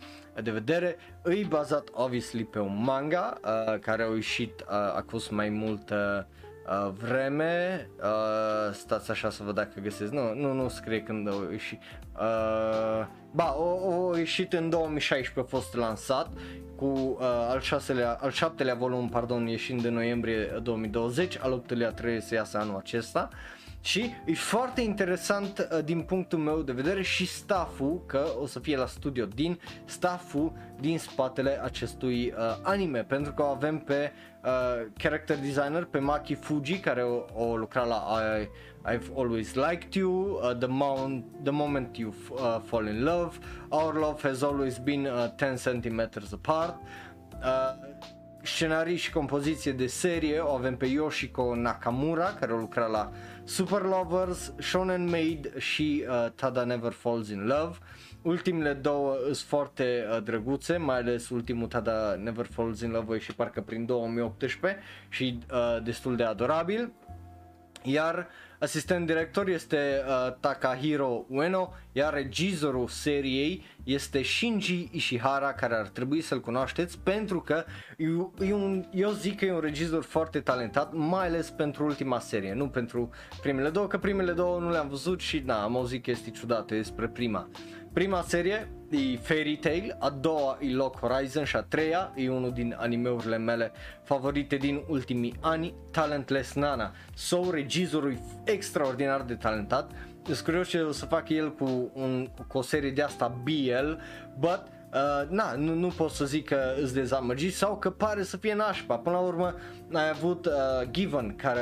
de vedere. Îi bazat obviously pe un manga uh, care a ieșit uh, acum mai mult uh, uh, vreme. Uh, stați așa să văd dacă găsesc. Nu, nu, nu scrie când a ieșit. Uh, ba, o, o ieșit în 2016 a fost lansat cu uh, al, șaselea, al șaptelea volum, pardon, ieșind în noiembrie 2020, al optelea trebuie să iasă anul acesta. Și e foarte interesant uh, din punctul meu de vedere și stafful, că o să fie la studio din stafful din spatele acestui uh, anime, pentru că avem pe uh, character designer, pe Maki Fuji, care o, o lucra la I, I've Always Liked You, uh, the, moment, the Moment You uh, Fall in Love, Our Love Has Always Been uh, 10 cm Apart, uh, scenarii și compoziție de serie o avem pe Yoshiko Nakamura, care o lucra la Super Lovers, Shonen Maid și uh, Tada Never Falls in Love. Ultimele două sunt foarte uh, drăguțe, mai ales ultimul Tada Never Falls in Love și parcă prin 2018 și uh, destul de adorabil. Iar asistent director este uh, Takahiro Ueno, iar regizorul seriei este Shinji Ishihara, care ar trebui să-l cunoașteți pentru că e, e un, eu zic că e un regizor foarte talentat, mai ales pentru ultima serie, nu pentru primele două, că primele două nu le-am văzut și na, am auzit chestii ciudate despre prima. Prima serie e Fairy Tail, a doua e Lock Horizon și a treia e unul din animeurile mele favorite din ultimii ani, Talentless Nana. So, regizorul e extraordinar de talentat, sunt curios ce o să facă el cu, un, cu o serie de asta BL, but Uh, na, nu, nu pot să zic că îți dezamăgit sau că pare să fie nașpa. Până la urmă ai avut uh, Given care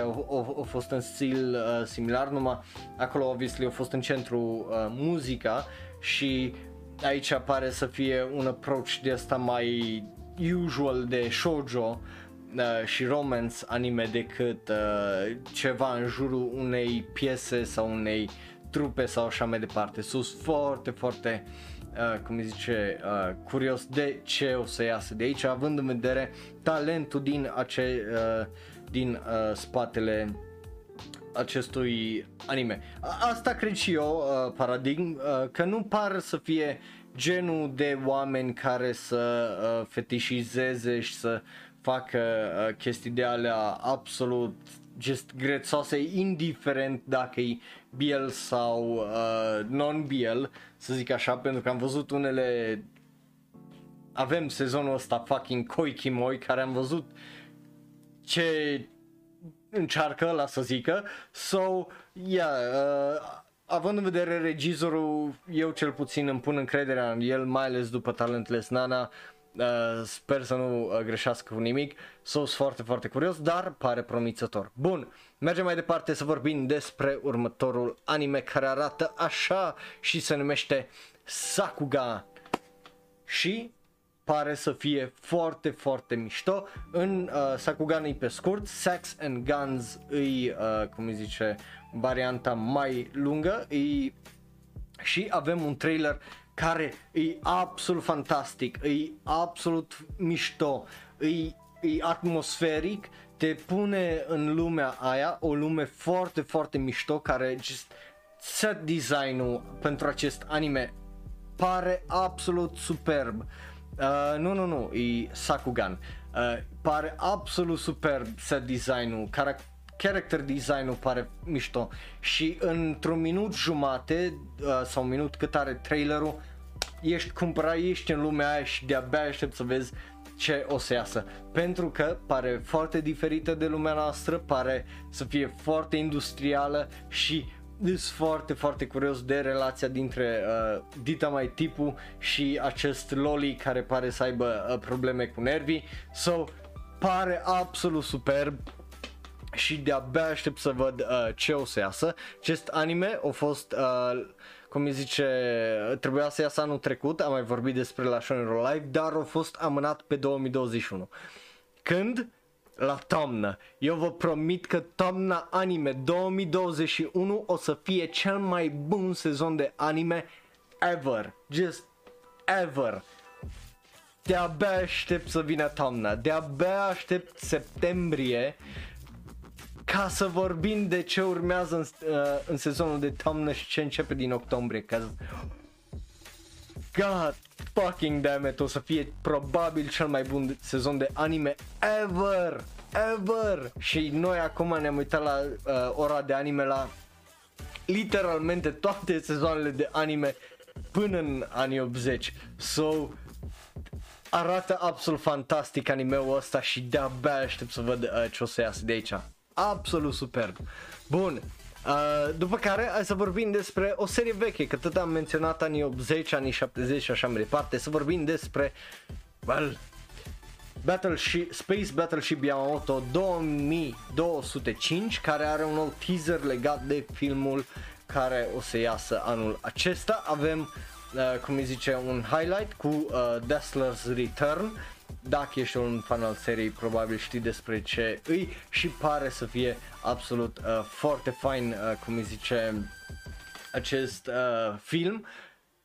a fost în stil uh, similar, numai acolo obviously a fost în centru uh, muzica și aici pare să fie un approach de asta mai usual de shoujo uh, și romance anime decât uh, ceva în jurul unei piese sau unei trupe sau așa mai departe. Sunt foarte, foarte uh, cum îi zice, uh, curios de ce o să iasă de aici, având în vedere talentul din, ace, uh, din uh, spatele acestui anime. Asta cred și eu, uh, paradigm, uh, că nu par să fie genul de oameni care să uh, fetișizeze și să facă uh, chestii de alea absolut just grețoase, indiferent dacă e BL sau uh, non-BL, să zic așa, pentru că am văzut unele avem sezonul ăsta fucking Koikimoi care am văzut ce încearcă la să zică. So, yeah, uh, având în vedere regizorul, eu cel puțin îmi pun încrederea în el, mai ales după Talentless Nana, uh, sper să nu uh, greșească cu nimic, sunt foarte, foarte curios, dar pare promițător. Bun, mergem mai departe să vorbim despre următorul anime care arată așa și se numește Sakuga. Și pare să fie foarte, foarte mișto. În uh, Sakugan e pe scurt, Sex and Guns îi, uh, cum îi zice, varianta mai lungă îi, și avem un trailer care e absolut fantastic, e absolut mișto, e, e atmosferic, te pune în lumea aia, o lume foarte, foarte mișto care just set design-ul pentru acest anime pare absolut superb. Uh, nu, nu, nu, e Sakugan. Uh, pare absolut superb set design-ul, carac- character design-ul pare mișto și într-un minut jumate uh, sau un minut cât are trailerul ești cumpărat, ești în lumea aia și de-abia aștept să vezi ce o să iasă. Pentru că pare foarte diferită de lumea noastră, pare să fie foarte industrială și sunt foarte, foarte curios de relația dintre uh, Dita mai tipul și acest Loli care pare să aibă uh, probleme cu nervii. So, pare absolut superb și de-abia aștept să văd uh, ce o să iasă. Acest anime a fost, uh, cum îi zice, trebuia să iasă anul trecut, am mai vorbit despre la Shonen Live, dar a fost amânat pe 2021. Când? La toamnă. Eu vă promit că toamna anime 2021 o să fie cel mai bun sezon de anime ever. Just ever. De-abia aștept să vină toamna, de-abia aștept septembrie ca să vorbim de ce urmează în, uh, în sezonul de toamnă și ce începe din octombrie. Că... God fucking damn it, o să fie probabil cel mai bun sezon de anime ever, ever. Și noi acum ne-am uitat la uh, ora de anime la literalmente toate sezoanele de anime până în anii 80. So, arată absolut fantastic animeul ăsta și de-abia aștept să văd uh, ce o să iasă de aici. Absolut superb. Bun, Uh, după care hai să vorbim despre o serie veche, că tot am menționat anii 80, anii 70 și așa mai departe, să vorbim despre well, Battleship, Space Battleship Yamamoto 2205 care are un nou teaser legat de filmul care o să iasă anul acesta. Avem, uh, cum îi zice, un highlight cu uh, Dazzler's Return dacă ești un fan al seriei, probabil știi despre ce îi și pare să fie absolut uh, foarte fain, uh, cum îi zice, acest uh, film.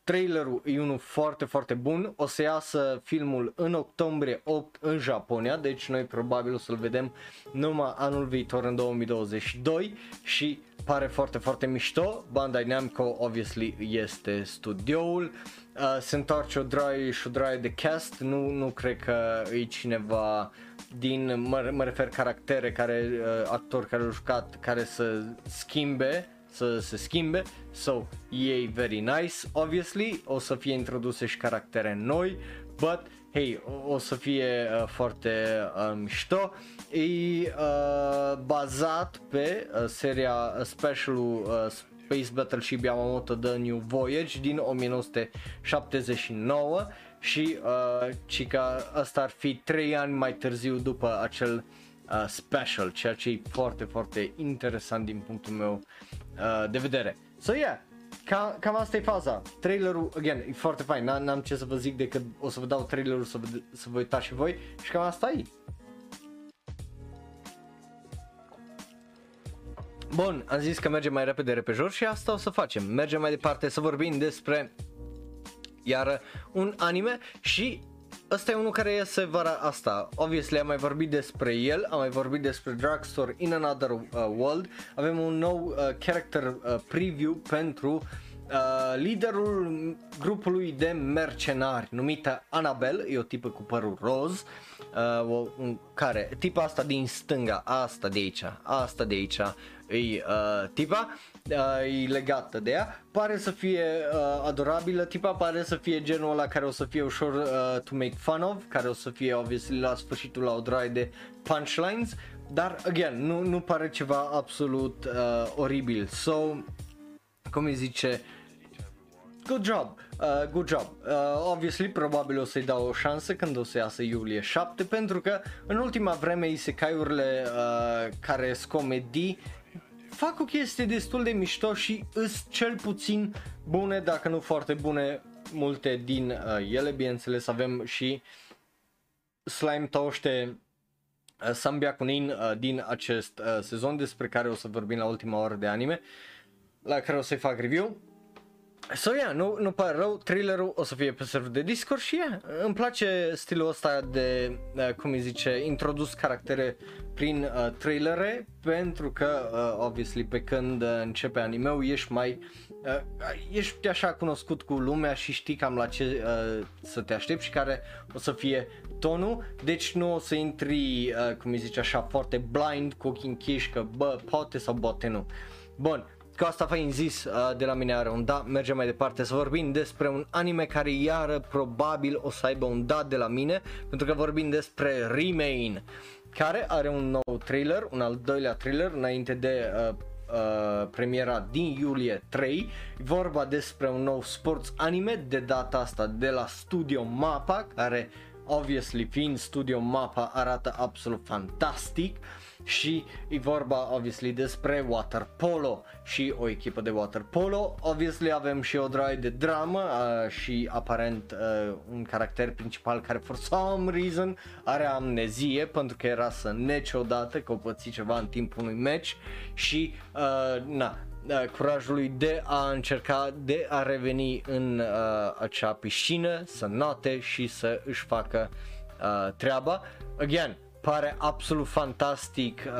Trailerul e unul foarte, foarte bun. O să iasă filmul în octombrie 8 în Japonia, deci noi probabil o să-l vedem numai anul viitor în 2022 și pare foarte, foarte mișto. Bandai Namco, obviously, este studioul. Uh, se întoarce o draie și o draie de cast, nu, nu cred că e cineva din, mă, mă refer caractere, care, uh, actori care au jucat, care să schimbe, să se schimbe, so e very nice, obviously, o să fie introduse și caractere noi, but hey, o, o să fie uh, foarte uh, mișto. E uh, bazat pe uh, seria uh, specialul uh, Space Battleship Yamamoto The New Voyage din 1979 și uh, și că asta ar fi 3 ani mai târziu după acel uh, special, ceea ce e foarte, foarte interesant din punctul meu uh, de vedere. So yeah, Cam, cam asta e faza. Trailerul, again, e foarte fain, n-am ce să vă zic decât o să vă dau trailerul să vă, să vă uitați și voi și cam asta e. Bun, am zis că mergem mai repede repejor și asta o să facem. Mergem mai departe să vorbim despre iar un anime și Ăsta e unul care iese vara asta. Obviously am mai vorbit despre el, am mai vorbit despre Drugstore in Another uh, World. Avem un nou uh, character uh, preview pentru uh, liderul grupului de mercenari numită Annabelle, e o tipă cu părul roz. Uh, o, un, care, tipa asta din stânga, asta de aici, asta de aici, e uh, tipa uh, e legată de ea, pare să fie uh, adorabilă, tipa pare să fie genul ăla care o să fie ușor uh, to make fun of, care o să fie obviously la sfârșitul la o droaie de punchlines, dar again, nu, nu pare ceva absolut uh, oribil. So, cum îi zice, good job, uh, good job. Uh, obviously, probabil o să-i dau o șansă când o să iasă iulie 7, pentru că în ultima vreme isekai-urile uh, care sunt comedii fac o chestie destul de mișto și îs cel puțin bune, dacă nu foarte bune, multe din uh, ele, bineînțeles avem și slime toște uh, Sambia Kunin uh, din acest uh, sezon despre care o să vorbim la ultima oră de anime la care o să-i fac review So, yeah, nu, nu pare rău, thrillerul o să fie pe server de Discord și yeah, îmi place stilul ăsta de, uh, cum îi zice, introdus caractere prin uh, trailere pentru că, uh, obviously, pe când uh, începe anime ești mai, uh, ești așa cunoscut cu lumea și știi cam la ce uh, să te aștepți și care o să fie tonul, deci nu o să intri, uh, cum îi zice așa, foarte blind cu ochii închiși că bă, poate sau poate nu. Bun, cu asta fain zis uh, de la mine are un da, mergem mai departe să vorbim despre un anime care iară probabil o să aibă un da de la mine pentru că vorbim despre Remain care are un nou trailer, un al doilea trailer înainte de uh, uh, premiera din iulie 3 vorba despre un nou sports anime de data asta de la Studio Mappa care obviously fiind Studio Mappa arată absolut fantastic. uh, și e vorba obviously despre water polo și o echipă de water polo. Obviously avem și o draie de dramă uh, și aparent uh, un caracter principal care for some reason are amnezie pentru că era să nece odată că o păți ceva în timpul unui match și uh, na, uh, curajului de a încerca de a reveni în uh, acea piscină, să note și să își facă uh, treaba. Again, pare absolut fantastic uh,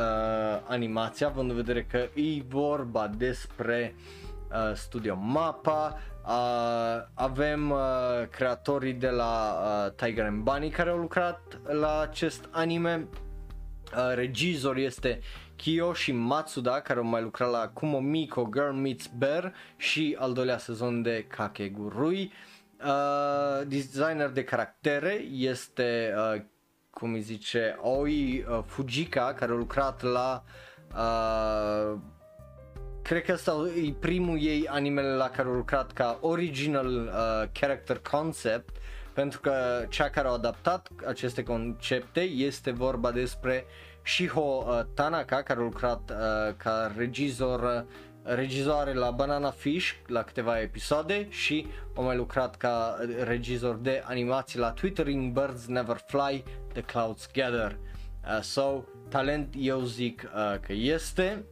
animația, având în vedere că e vorba despre uh, Studio Mappa, uh, avem uh, creatorii de la uh, Tiger and Bunny care au lucrat la acest anime, uh, regizor este Kiyoshi Matsuda care au mai lucrat la Kumo Miko Girl Meets Bear și al doilea sezon de Kakegurui. Uh, designer de caractere este uh, cum îi zice, Oi uh, Fujika, care a lucrat la uh, cred că ăsta e primul ei animele la care a lucrat ca original uh, character concept pentru că cea care a adaptat aceste concepte este vorba despre Shiho uh, Tanaka care a lucrat uh, ca regizor uh, regizoare la Banana Fish la câteva episoade și a mai lucrat ca regizor de animații la Twittering Birds Never Fly, The Clouds Gather. Uh, so, talent eu zic uh, că este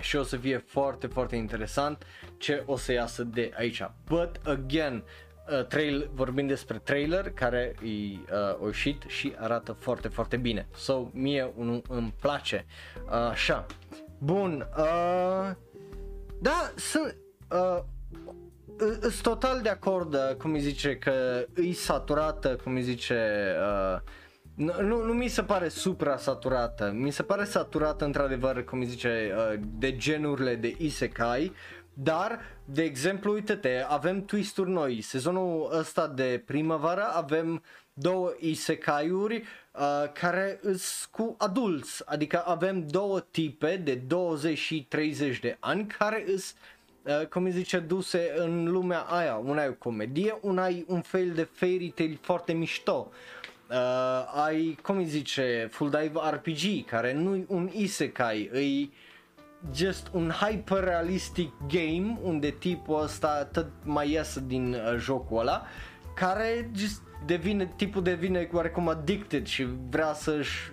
și o să fie foarte, foarte interesant ce o să iasă de aici. But again, uh, trail, vorbim despre trailer care e uh, oșit și arată foarte, foarte bine. So, mie unul îmi place. Uh, așa. Bun. Uh, da, sunt... Uh, sunt total de acord, uh, cum îi zice, că îi saturată, cum îi zice, uh, nu, nu, nu mi se pare supra-saturată, mi se pare saturată într-adevăr, cum îi zice, uh, de genurile de isekai, dar, de exemplu, uite-te, avem twist-uri noi, sezonul ăsta de primăvară avem două isekai-uri uh, care sunt cu adulți, adică avem două tipe de 20 și 30 de ani care sunt Uh, cum îi zice, duse în lumea aia. Una e o comedie, una e un fel de fairy tale foarte mișto. Uh, ai, cum îi zice, Full Dive RPG, care nu e un isekai, e just un hyper realistic game unde tipul ăsta tot mai iasă din uh, jocul ăla, care just devine, tipul devine oarecum addicted și vrea să-și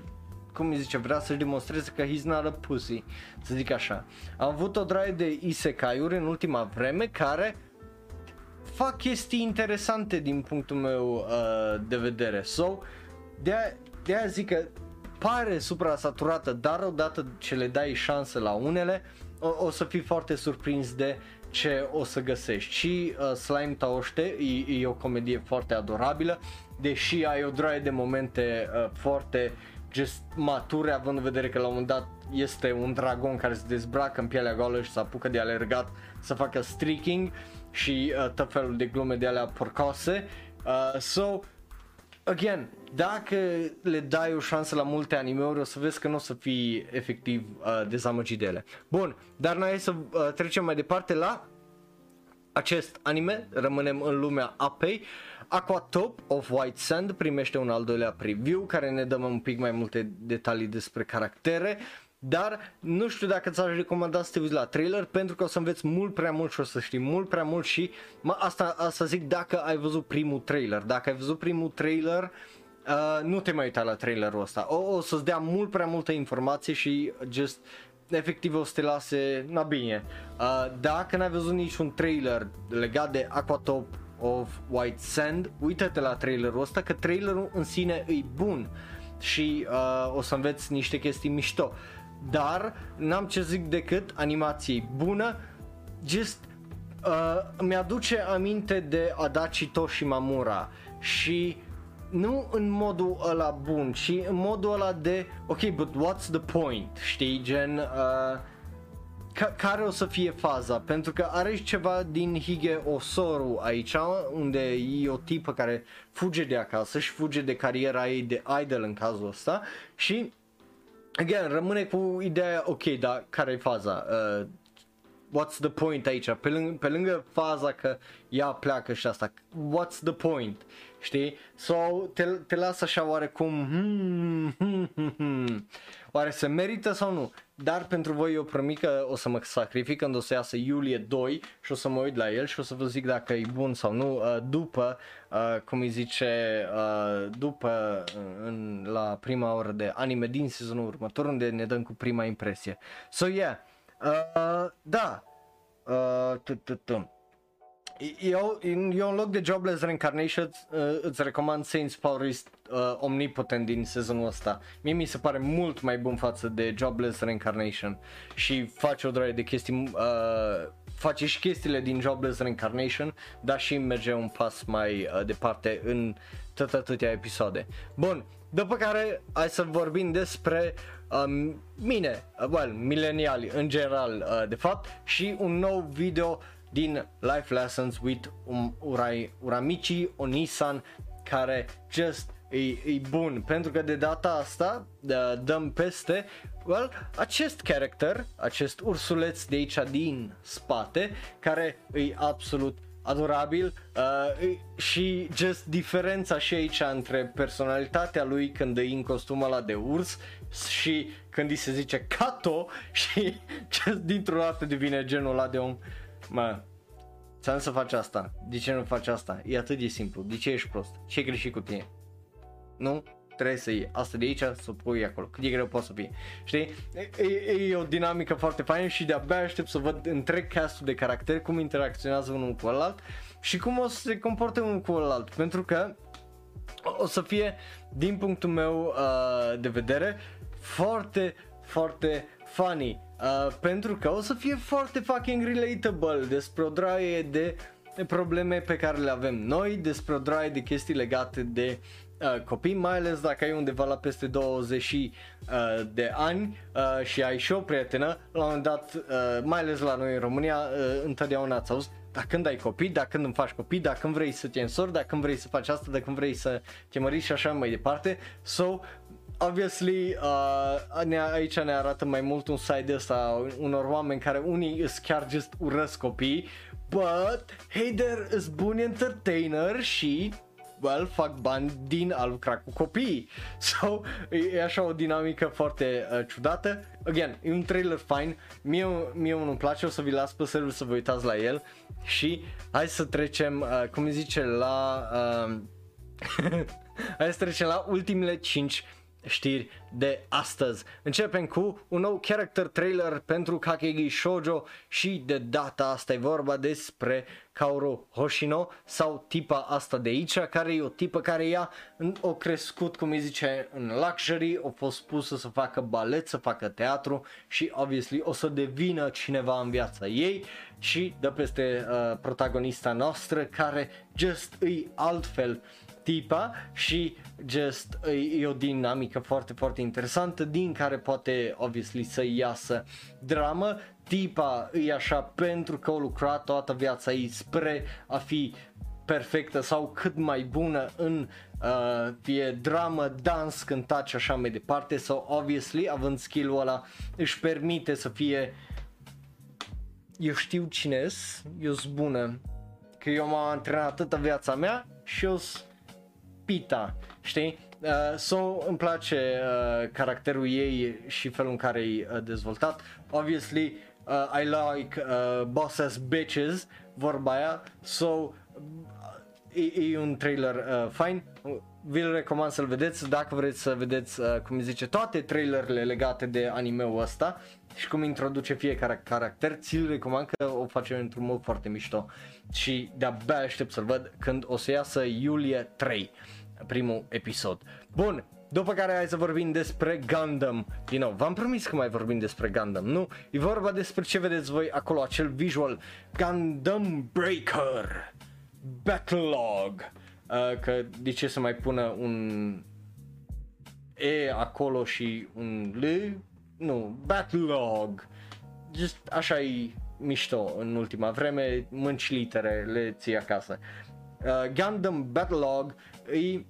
cum îi zice, vrea să-și demonstreze că he's not a pussy, să zic așa. Am avut o draie de isekai-uri în ultima vreme care fac chestii interesante din punctul meu uh, de vedere. So, de de zic că pare supra-saturată, dar odată ce le dai șanse la unele, o, o să fii foarte surprins de ce o să găsești. Și uh, Slime Taoște e, e o comedie foarte adorabilă, deși ai o droaie de momente uh, foarte just mature, având în vedere că la un moment dat este un dragon care se dezbracă în pielea goală și se apucă de alergat să facă streaking și uh, tot felul de glume de alea porcoase. Uh, so, again, dacă le dai o șansă la multe animeuri, o să vezi că nu o să fii efectiv uh, dezamăgit de ele. Bun, dar noi să uh, trecem mai departe la acest anime, rămânem în lumea apei. Aquatop of White Sand primește un al doilea preview care ne dă un pic mai multe detalii despre caractere. Dar nu știu dacă ți-aș recomanda să te uiți la trailer pentru că o să înveți mult prea mult și o să știi mult prea mult și mă, asta, asta zic dacă ai văzut primul trailer. Dacă ai văzut primul trailer, uh, nu te mai uita la trailerul ăsta. O, o să-ți dea mult prea multă informație și just efectiv o să te lase, na bine. Uh, dacă n-ai văzut niciun trailer legat de Aquatop of White Sand, uită-te la trailerul ăsta că trailerul în sine e bun și uh, o să înveți niște chestii mișto. Dar n-am ce zic decât animație bună, just uh, mi-aduce aminte de Adachi Toshimamura și nu în modul ăla bun, ci în modul ăla de ok, but what's the point, știi, gen uh, ca- care o să fie faza, pentru că are ceva din Hige Osoru aici, unde e o tipă care fuge de acasă și fuge de cariera ei de idol în cazul ăsta și again, rămâne cu ideea, ok, dar care e faza? Uh, what's the point aici? Pe lângă, pe lângă faza că ea pleacă și asta, what's the point? Știi? So, te, te lasă așa oarecum, hmm, hmm, hmm, hmm. oare se merită sau nu? Dar pentru voi eu promit că o să mă sacrific când o să iasă iulie 2 și o să mă uit la el și o să vă zic dacă e bun sau nu uh, după, uh, cum îi zice, uh, după în, la prima oră de anime din sezonul următor unde ne dăm cu prima impresie. So yeah, uh, da, uh, eu, eu în loc de Jobless Reincarnation uh, îți recomand Saints Powerist uh, Omnipotent din sezonul ăsta. Mie mi se pare mult mai bun față de Jobless Reincarnation și face o droaie de chestii, uh, face și chestiile din Jobless Reincarnation, dar și merge un pas mai uh, departe în tot atâtea episoade. Bun, după care hai să vorbim despre um, mine, uh, well, mileniali în general uh, de fapt și un nou video din Life Lessons with um, Urai, Uramichi Onisan care just e, e bun pentru că de data asta uh, dăm peste well, acest character, acest ursuleț de aici din spate care e absolut adorabil uh, și just diferența și aici între personalitatea lui când e în costumul ăla de urs și când îi se zice Kato și just dintr-o dată devine genul ăla de om Mă, ți-am să faci asta. De ce nu faci asta? E atât de simplu. De ce ești prost? Ce e greșit cu tine? Nu? Trebuie să iei asta de aici, să o pui acolo. Cât de greu poate să fie. Știi? E, e, e o dinamică foarte faină și de-abia aștept să văd întreg castul de caracteri, cum interacționează unul cu celălalt și cum o să se comporte unul cu celălalt. Pentru că o să fie, din punctul meu uh, de vedere, foarte, foarte funny. Uh, pentru că o să fie foarte fucking relatable despre o draie de probleme pe care le avem noi, despre o draie de chestii legate de uh, copii, mai ales dacă ai undeva la peste 20 uh, de ani uh, și ai și o prietenă, la un moment dat, uh, mai ales la noi în România, uh, întotdeauna ați auzit, dacă când ai copii, dacă când îmi faci copii, dacă când vrei să te însori, dacă când vrei să faci asta, dacă când vrei să te măriți? Și așa mai departe. So, obviously, uh, ne, aici ne arată mai mult un side ăsta unor oameni care unii îs chiar just urăsc copii, but, hey, there is buni entertainer și well, fac bani din a lucra cu copii. So, e așa o dinamică foarte uh, ciudată. Again, e un trailer fine, mie, mie nu-mi place, o să vi las pe server să vă uitați la el și hai să trecem, uh, cum zice, la... Uh, hai să trecem la ultimele 5 știri de astăzi. Începem cu un nou character trailer pentru Kakegi Shoujo și de data asta e vorba despre Kaoru Hoshino sau tipa asta de aici, care e o tipă care ea o crescut, cum îi zice, în luxury, a fost pusă să facă balet, să facă teatru și obviously o să devină cineva în viața ei și dă peste uh, protagonista noastră care just îi altfel tipa și just e o dinamică foarte, foarte interesantă din care poate obviously să iasă dramă. Tipa e așa pentru că a lucrat toată viața ei spre a fi perfectă sau cât mai bună în uh, fie dramă, dans, cântat și așa mai departe sau obviously având skill-ul ăla își permite să fie eu știu cine eu sunt bună, că eu m-am antrenat atâta viața mea și eu sunt Pita, știi? Uh, so, îmi place uh, caracterul ei și felul în care e uh, dezvoltat. Obviously, uh, I like uh, boss as bitches, vorba aia, so uh, e, e un trailer uh, fine. Vi-l recomand să-l vedeți dacă vreți să vedeți, uh, cum zice, toate trailerele legate de animeul ăsta și cum introduce fiecare caracter, ți-l recomand că o face într-un mod foarte mișto și de-abia aștept să-l văd când o să iasă iulie 3, primul episod. Bun, după care hai să vorbim despre Gundam. Din nou, v-am promis că mai vorbim despre Gundam, nu? E vorba despre ce vedeți voi acolo, acel visual Gundam Breaker Backlog. Uh, că de ce să mai pună un E acolo și un L? Nu, Backlog. Just așa e mișto în ultima vreme, mânci litere, le ții acasă. Uh, Gundam Battlelog e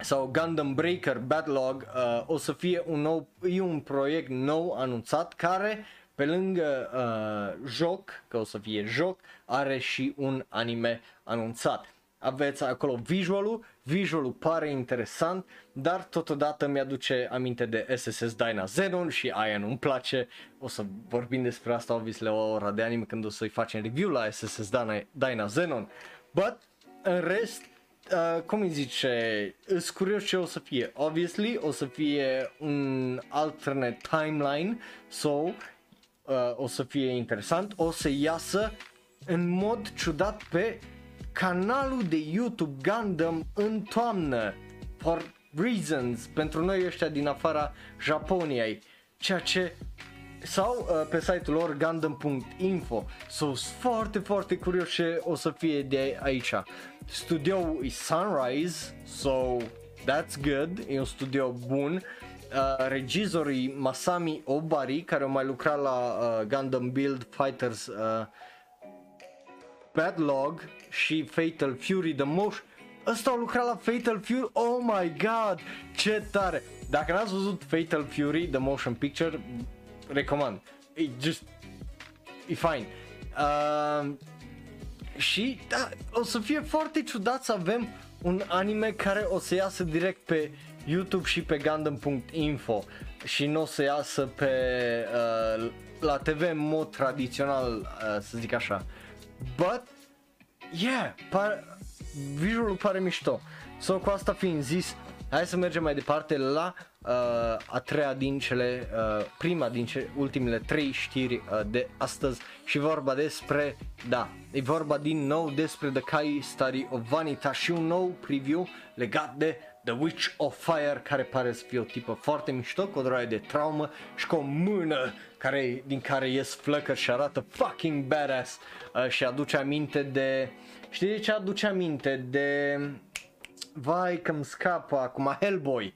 sau Gundam Breaker Battlelog uh, o să fie un nou, e un proiect nou anunțat care pe lângă uh, joc, că o să fie joc, are și un anime anunțat. Aveți acolo visualul, visualul pare interesant, dar totodată mi-aduce aminte de SSS Dyna Zenon și aia nu-mi place. O să vorbim despre asta, obviously, la o ora de anime când o să-i facem review la SSS Dyna, Dyna Zenon. But, în rest, uh, cum îi zice, sunt curios ce o să fie. Obviously, o să fie un alternate timeline, so, uh, o să fie interesant, o să iasă în mod ciudat pe canalul de YouTube Gundam în toamnă. For reasons, pentru noi ăștia din afara Japoniei. Ceea ce sau uh, pe site-ul lor gundam.info Sunt foarte, foarte curios ce o să fie de aici. Studioul e Sunrise So that's good. E un studio bun. Uh, Regizorii Masami Obari Care au mai lucrat la uh, Gundam Build Fighters uh, Badlog și Fatal Fury The Motion Ăsta a lucrat la Fatal Fury, oh my god, ce tare! Dacă n-ați văzut Fatal Fury, The Motion Picture, recomand. E just, e fine. Uh, și da, o să fie foarte ciudat să avem un anime care o să iasă direct pe YouTube și pe Gundam.info și nu o să iasă pe uh, la TV în mod tradițional, uh, să zic așa. But, yeah, par, visualul pare mișto. So, cu asta fiind zis, hai să mergem mai departe la uh, a treia din cele, uh, prima din cele, ultimele trei știri uh, de astăzi și vorba despre, da, e vorba din nou despre The Kai Study of Vanita și un nou preview legat de The Witch of Fire care pare să fie o tipă foarte mișto cu o droaie de traumă și cu o mână care, din care ies flăcări și arată fucking badass uh, și aduce aminte de știi de ce aduce aminte? De vai că îmi scapă acum Hellboy.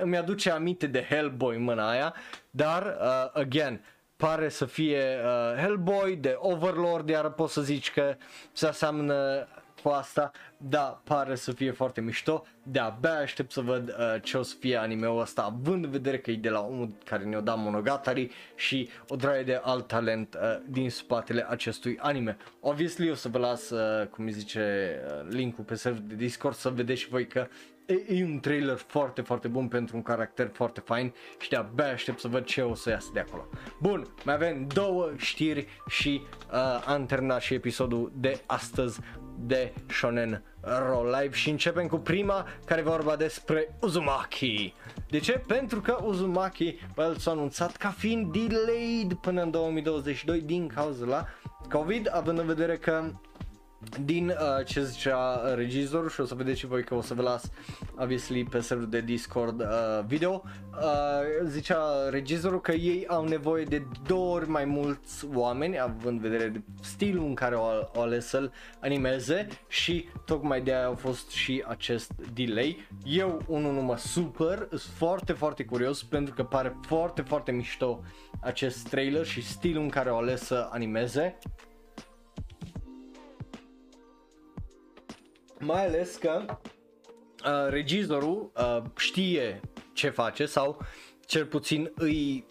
Îmi aduce aminte de Hellboy mâna aia dar uh, again pare să fie uh, Hellboy de Overlord iar poți să zici că se aseamnă cu asta, da, pare să fie foarte mișto, de-abia aștept să văd uh, ce o să fie animeul ăsta, având în vedere că e de la omul care ne-o dat Monogatari și o draie de alt talent uh, din spatele acestui anime. Obviously o să vă las, uh, cum îi zice, uh, linkul pe server de Discord să vedeți și voi că e, e un trailer foarte, foarte bun pentru un caracter foarte fain și de-abia aștept să văd ce o să iasă de acolo. Bun, mai avem două știri și uh, am terminat și episodul de astăzi de Shonen Ro Live și începem cu prima care e vorba despre Uzumaki. De ce? Pentru că Uzumaki well, s-a anunțat ca fiind delayed până în 2022 din cauza la COVID, având în vedere că din uh, ce zicea regizorul și o să vedeți și voi că o să vă las obviously pe serverul de Discord uh, video. Uh, zicea regizorul că ei au nevoie de două ori mai mulți oameni având în vedere stilul în care o, o ales să-l animeze și tocmai de aia a fost și acest delay. Eu unul nu mă super sunt foarte foarte curios pentru că pare foarte foarte mișto acest trailer și stilul în care o ales să animeze mai ales că uh, regizorul uh, știe ce face sau cel puțin îi,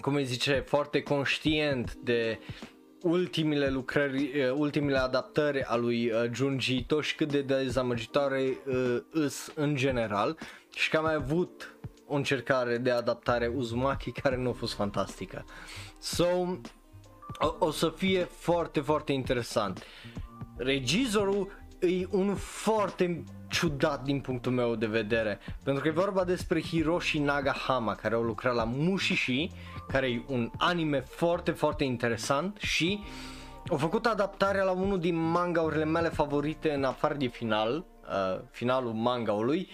cum îi zice, foarte conștient de ultimile lucrări, uh, ultimile adaptări a lui uh, Junji Ito și cât de dezamăgitoare uh, îs în general și că a mai avut o încercare de adaptare Uzumaki care nu a fost fantastică. So, o, o să fie foarte, foarte interesant. Regizorul e un foarte ciudat din punctul meu de vedere pentru că e vorba despre Hiroshi Nagahama care au lucrat la Mushishi care e un anime foarte foarte interesant și au făcut adaptarea la unul din mangaurile mele favorite în afară de final, uh, finalul mangaului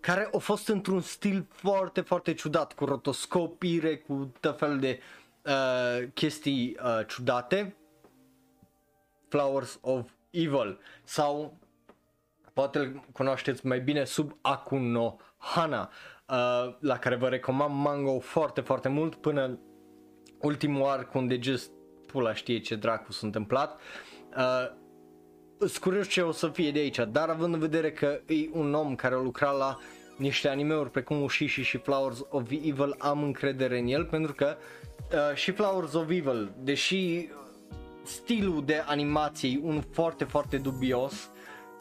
care a fost într-un stil foarte foarte ciudat cu rotoscopire, cu tot felul de uh, chestii uh, ciudate. Flowers of Evil. Sau poate îl cunoașteți mai bine sub Akuno Hana uh, la care vă recomand manga foarte foarte mult până ultimul arc unde just pula știe ce dracu s-a întâmplat. Uh, sunt curios ce o să fie de aici, dar având în vedere că e un om care a lucrat la niște animeuri precum Ushishi și Flowers of Evil, am încredere în el pentru că uh, și Flowers of Evil, deși stilul de animație e un foarte, foarte dubios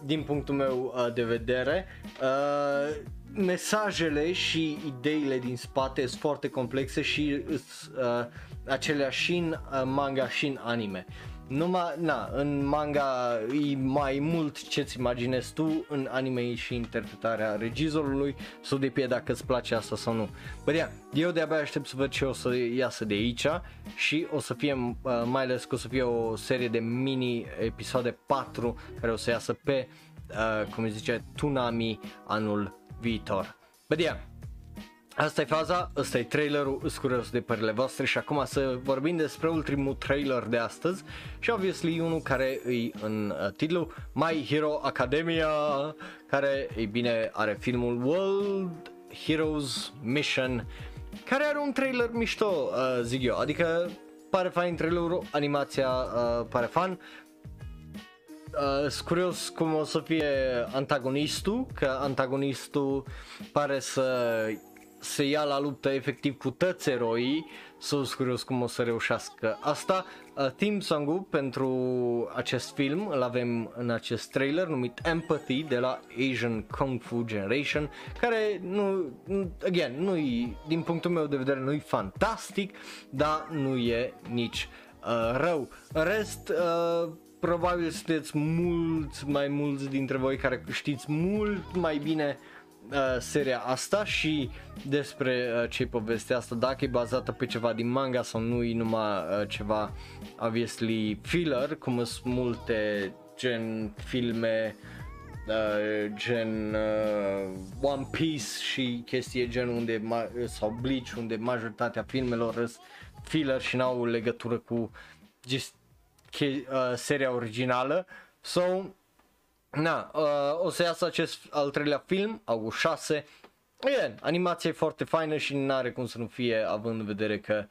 din punctul meu uh, de vedere. Uh, mesajele și ideile din spate sunt foarte complexe și uh, aceleași și în uh, manga și în anime. Numai, na, în manga e mai mult ce-ți imaginezi tu, în anime e și interpretarea regizorului, sau de dacă îți place asta sau nu. Bă, yeah, eu de-abia aștept să văd ce o să iasă de aici și o să fie, uh, mai ales că o să fie o serie de mini episoade 4 care o să iasă pe, uh, cum zice, Tunami anul viitor. Bă, yeah, Asta e faza, ăsta e trailerul, îs curios de părerile voastre și acum să vorbim despre ultimul trailer de astăzi și obviously unul care e în uh, titlu My Hero Academia care, ei bine, are filmul World Heroes Mission care are un trailer mișto, uh, zic eu, adică pare fain trailerul, animația uh, pare fan, Uh, sunt curios cum o să fie antagonistul, că antagonistul pare să se ia la luptă efectiv cu toți eroii, sunt curios cum o să reușească asta. Uh, theme song-ul pentru acest film îl avem în acest trailer numit Empathy de la Asian Kung Fu Generation, care nu, again, nu din punctul meu de vedere nu e fantastic, dar nu e nici uh, rău. În rest, uh, probabil sunteți mulți mai mulți dintre voi care știți mult mai bine uh, uh, seria asta și despre uh, ce povestea asta, dacă e bazată pe ceva din manga sau nu e numai uh, ceva obviously filler, cum sunt multe gen filme uh, gen uh, One Piece și chestii gen unde ma- sau Bleach unde majoritatea filmelor sunt filler și n-au legătură cu just, che- uh, seria originală. So, Na, uh, o să iasă acest al treilea film, august 6. Again, animația e foarte faină și nu are cum să nu fie având în vedere că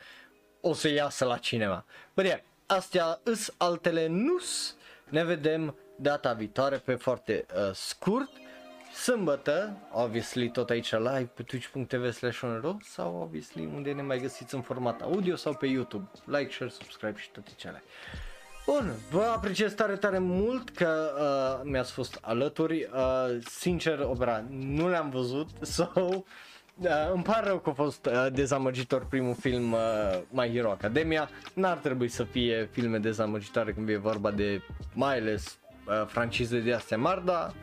o să iasă la cinema. But yeah, astea îs altele nus. Ne vedem data viitoare pe foarte uh, scurt. Sâmbătă, obviously tot aici live pe twitch.tv slash sau obviously unde ne mai găsiți în format audio sau pe YouTube. Like, share, subscribe și toate cele. Bun, vă apreciez tare, tare mult că uh, mi-ați fost alături. Uh, sincer, opera, nu le-am văzut, so, uh, îmi pare rău că a fost uh, dezamăgitor primul film uh, My Hero Academia. N-ar trebui să fie filme dezamăgitoare când e vorba de mai ales uh, francize de astea mari, dar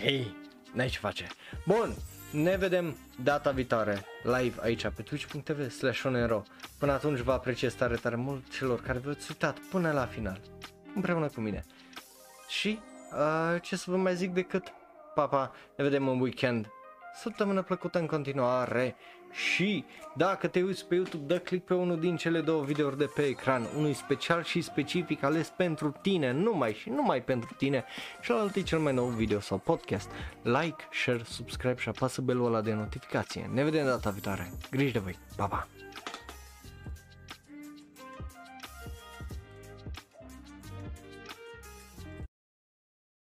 hei, n-ai ce face. Bun, ne vedem data viitoare live aici pe twitch.tv slash onero. Până atunci vă apreciez tare tare mult celor care v-ați uitat până la final împreună cu mine. Și uh, ce să vă mai zic decât papa, ne vedem în weekend. Săptămână plăcută în continuare și dacă te uiți pe YouTube, dă click pe unul din cele două videouri de pe ecran, unul special și specific ales pentru tine, numai și numai pentru tine, celălalt e cel mai nou video sau podcast. Like, share, subscribe și apasă belul ăla de notificație. Ne vedem data viitoare. Grijă de voi. Pa, pa!